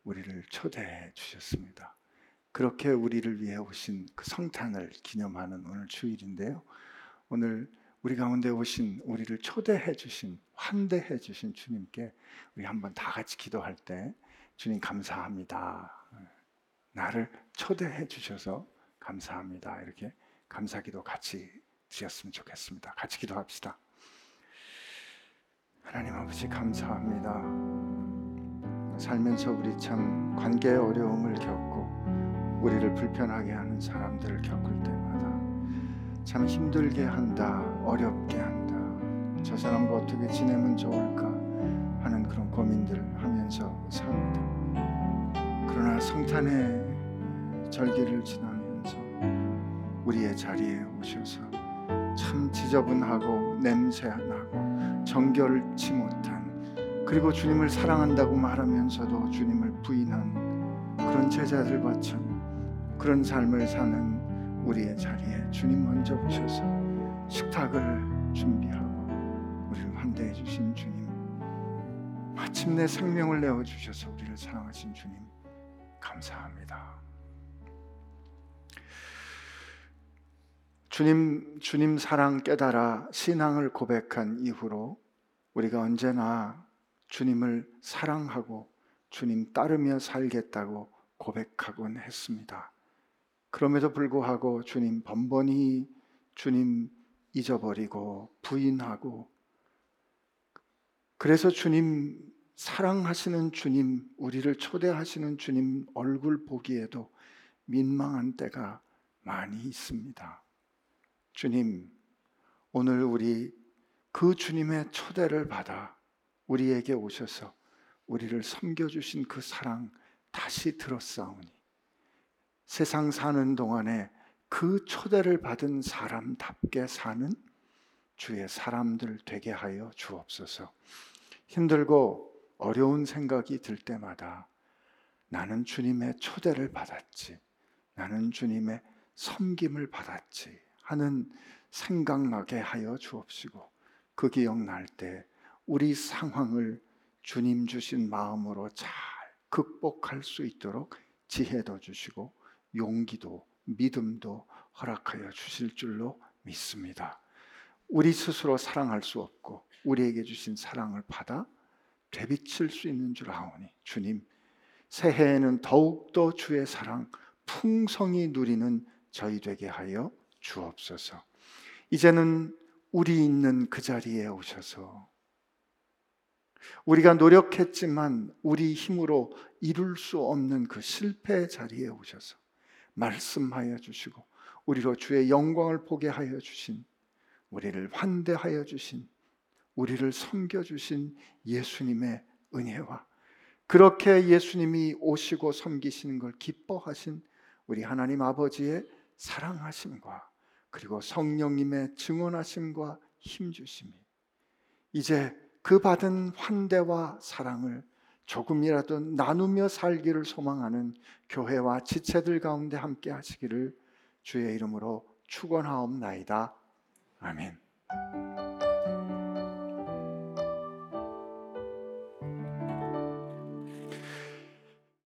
우리를 초대해 주셨습니다. 그렇게 우리를 위해 오신 그 성탄을 기념하는 오늘 주일인데요. 오늘 우리 가운데 오신 우리를 초대해 주신 환대해 주신 주님께 우리 한번 다 같이 기도할 때 주님 감사합니다. 나를 초대해 주셔서 감사합니다. 이렇게 감사기도 같이 드렸으면 좋겠습니다. 같이 기도합시다. 하나님 아버지 감사합니다. 살면서 우리 참 관계의 어려움을 겪고 우리를 불편하게 하는 사람들을 겪을 때마다 참 힘들게 한다, 어렵게 한다. 저 사람과 어떻게 지내면 좋을까 하는 그런 고민들을 하면서 삽니다. 그러나 성탄의 절기를 지나면서 우리의 자리에 오셔서 참 지저분하고 냄새나고 정결치 못한 그리고 주님을 사랑한다고 말하면서도 주님을 부인한 그런 제자들과 참 그런 삶을 사는 우리의 자리에 주님 먼저 오셔서 식탁을 준비하고 우리를 환대해 주신 주님 마침내 생명을 내어 주셔서 우리를 사랑하신 주님 감사합니다. 주님 주님 사랑 깨달아 신앙을 고백한 이후로 우리가 언제나 주님을 사랑하고 주님 따르며 살겠다고 고백하곤 했습니다. 그럼에도 불구하고 주님 번번이 주님 잊어버리고 부인하고 그래서 주님 사랑하시는 주님, 우리를 초대하시는 주님 얼굴 보기에도 민망한 때가 많이 있습니다. 주님, 오늘 우리 그 주님의 초대를 받아 우리에게 오셔서 우리를 섬겨주신 그 사랑 다시 들었사오니 세상 사는 동안에 그 초대를 받은 사람답게 사는 주의 사람들 되게 하여 주옵소서. 힘들고 어려운 생각이 들 때마다 나는 주님의 초대를 받았지. 나는 주님의 섬김을 받았지. 하는 생각나게 하여 주옵시고 그 기억날 때 우리 상황을 주님 주신 마음으로 잘 극복할 수 있도록 지혜도 주시고 용기도 믿음도 허락하여 주실 줄로 믿습니다. 우리 스스로 사랑할 수 없고 우리에게 주신 사랑을 받아 되비칠 수 있는 줄 아오니 주님 새해에는 더욱더 주의 사랑 풍성히 누리는 저희 되게 하여 주옵소서. 이제는 우리 있는 그 자리에 오셔서 우리가 노력했지만 우리 힘으로 이룰 수 없는 그 실패 자리에 오셔서 말씀하여 주시고 우리로 주의 영광을 보게 하여 주신 우리를 환대하여 주신 우리를 섬겨 주신 예수님의 은혜와 그렇게 예수님이 오시고 섬기시는 걸 기뻐하신 우리 하나님 아버지의 사랑하심과 그리고 성령님의 증언하심과 힘 주심이 이제 그 받은 환대와 사랑을 조금이라도 나누며 살기를 소망하는 교회와 지체들 가운데 함께 하시기를 주의 이름으로 축원하옵나이다. 아멘.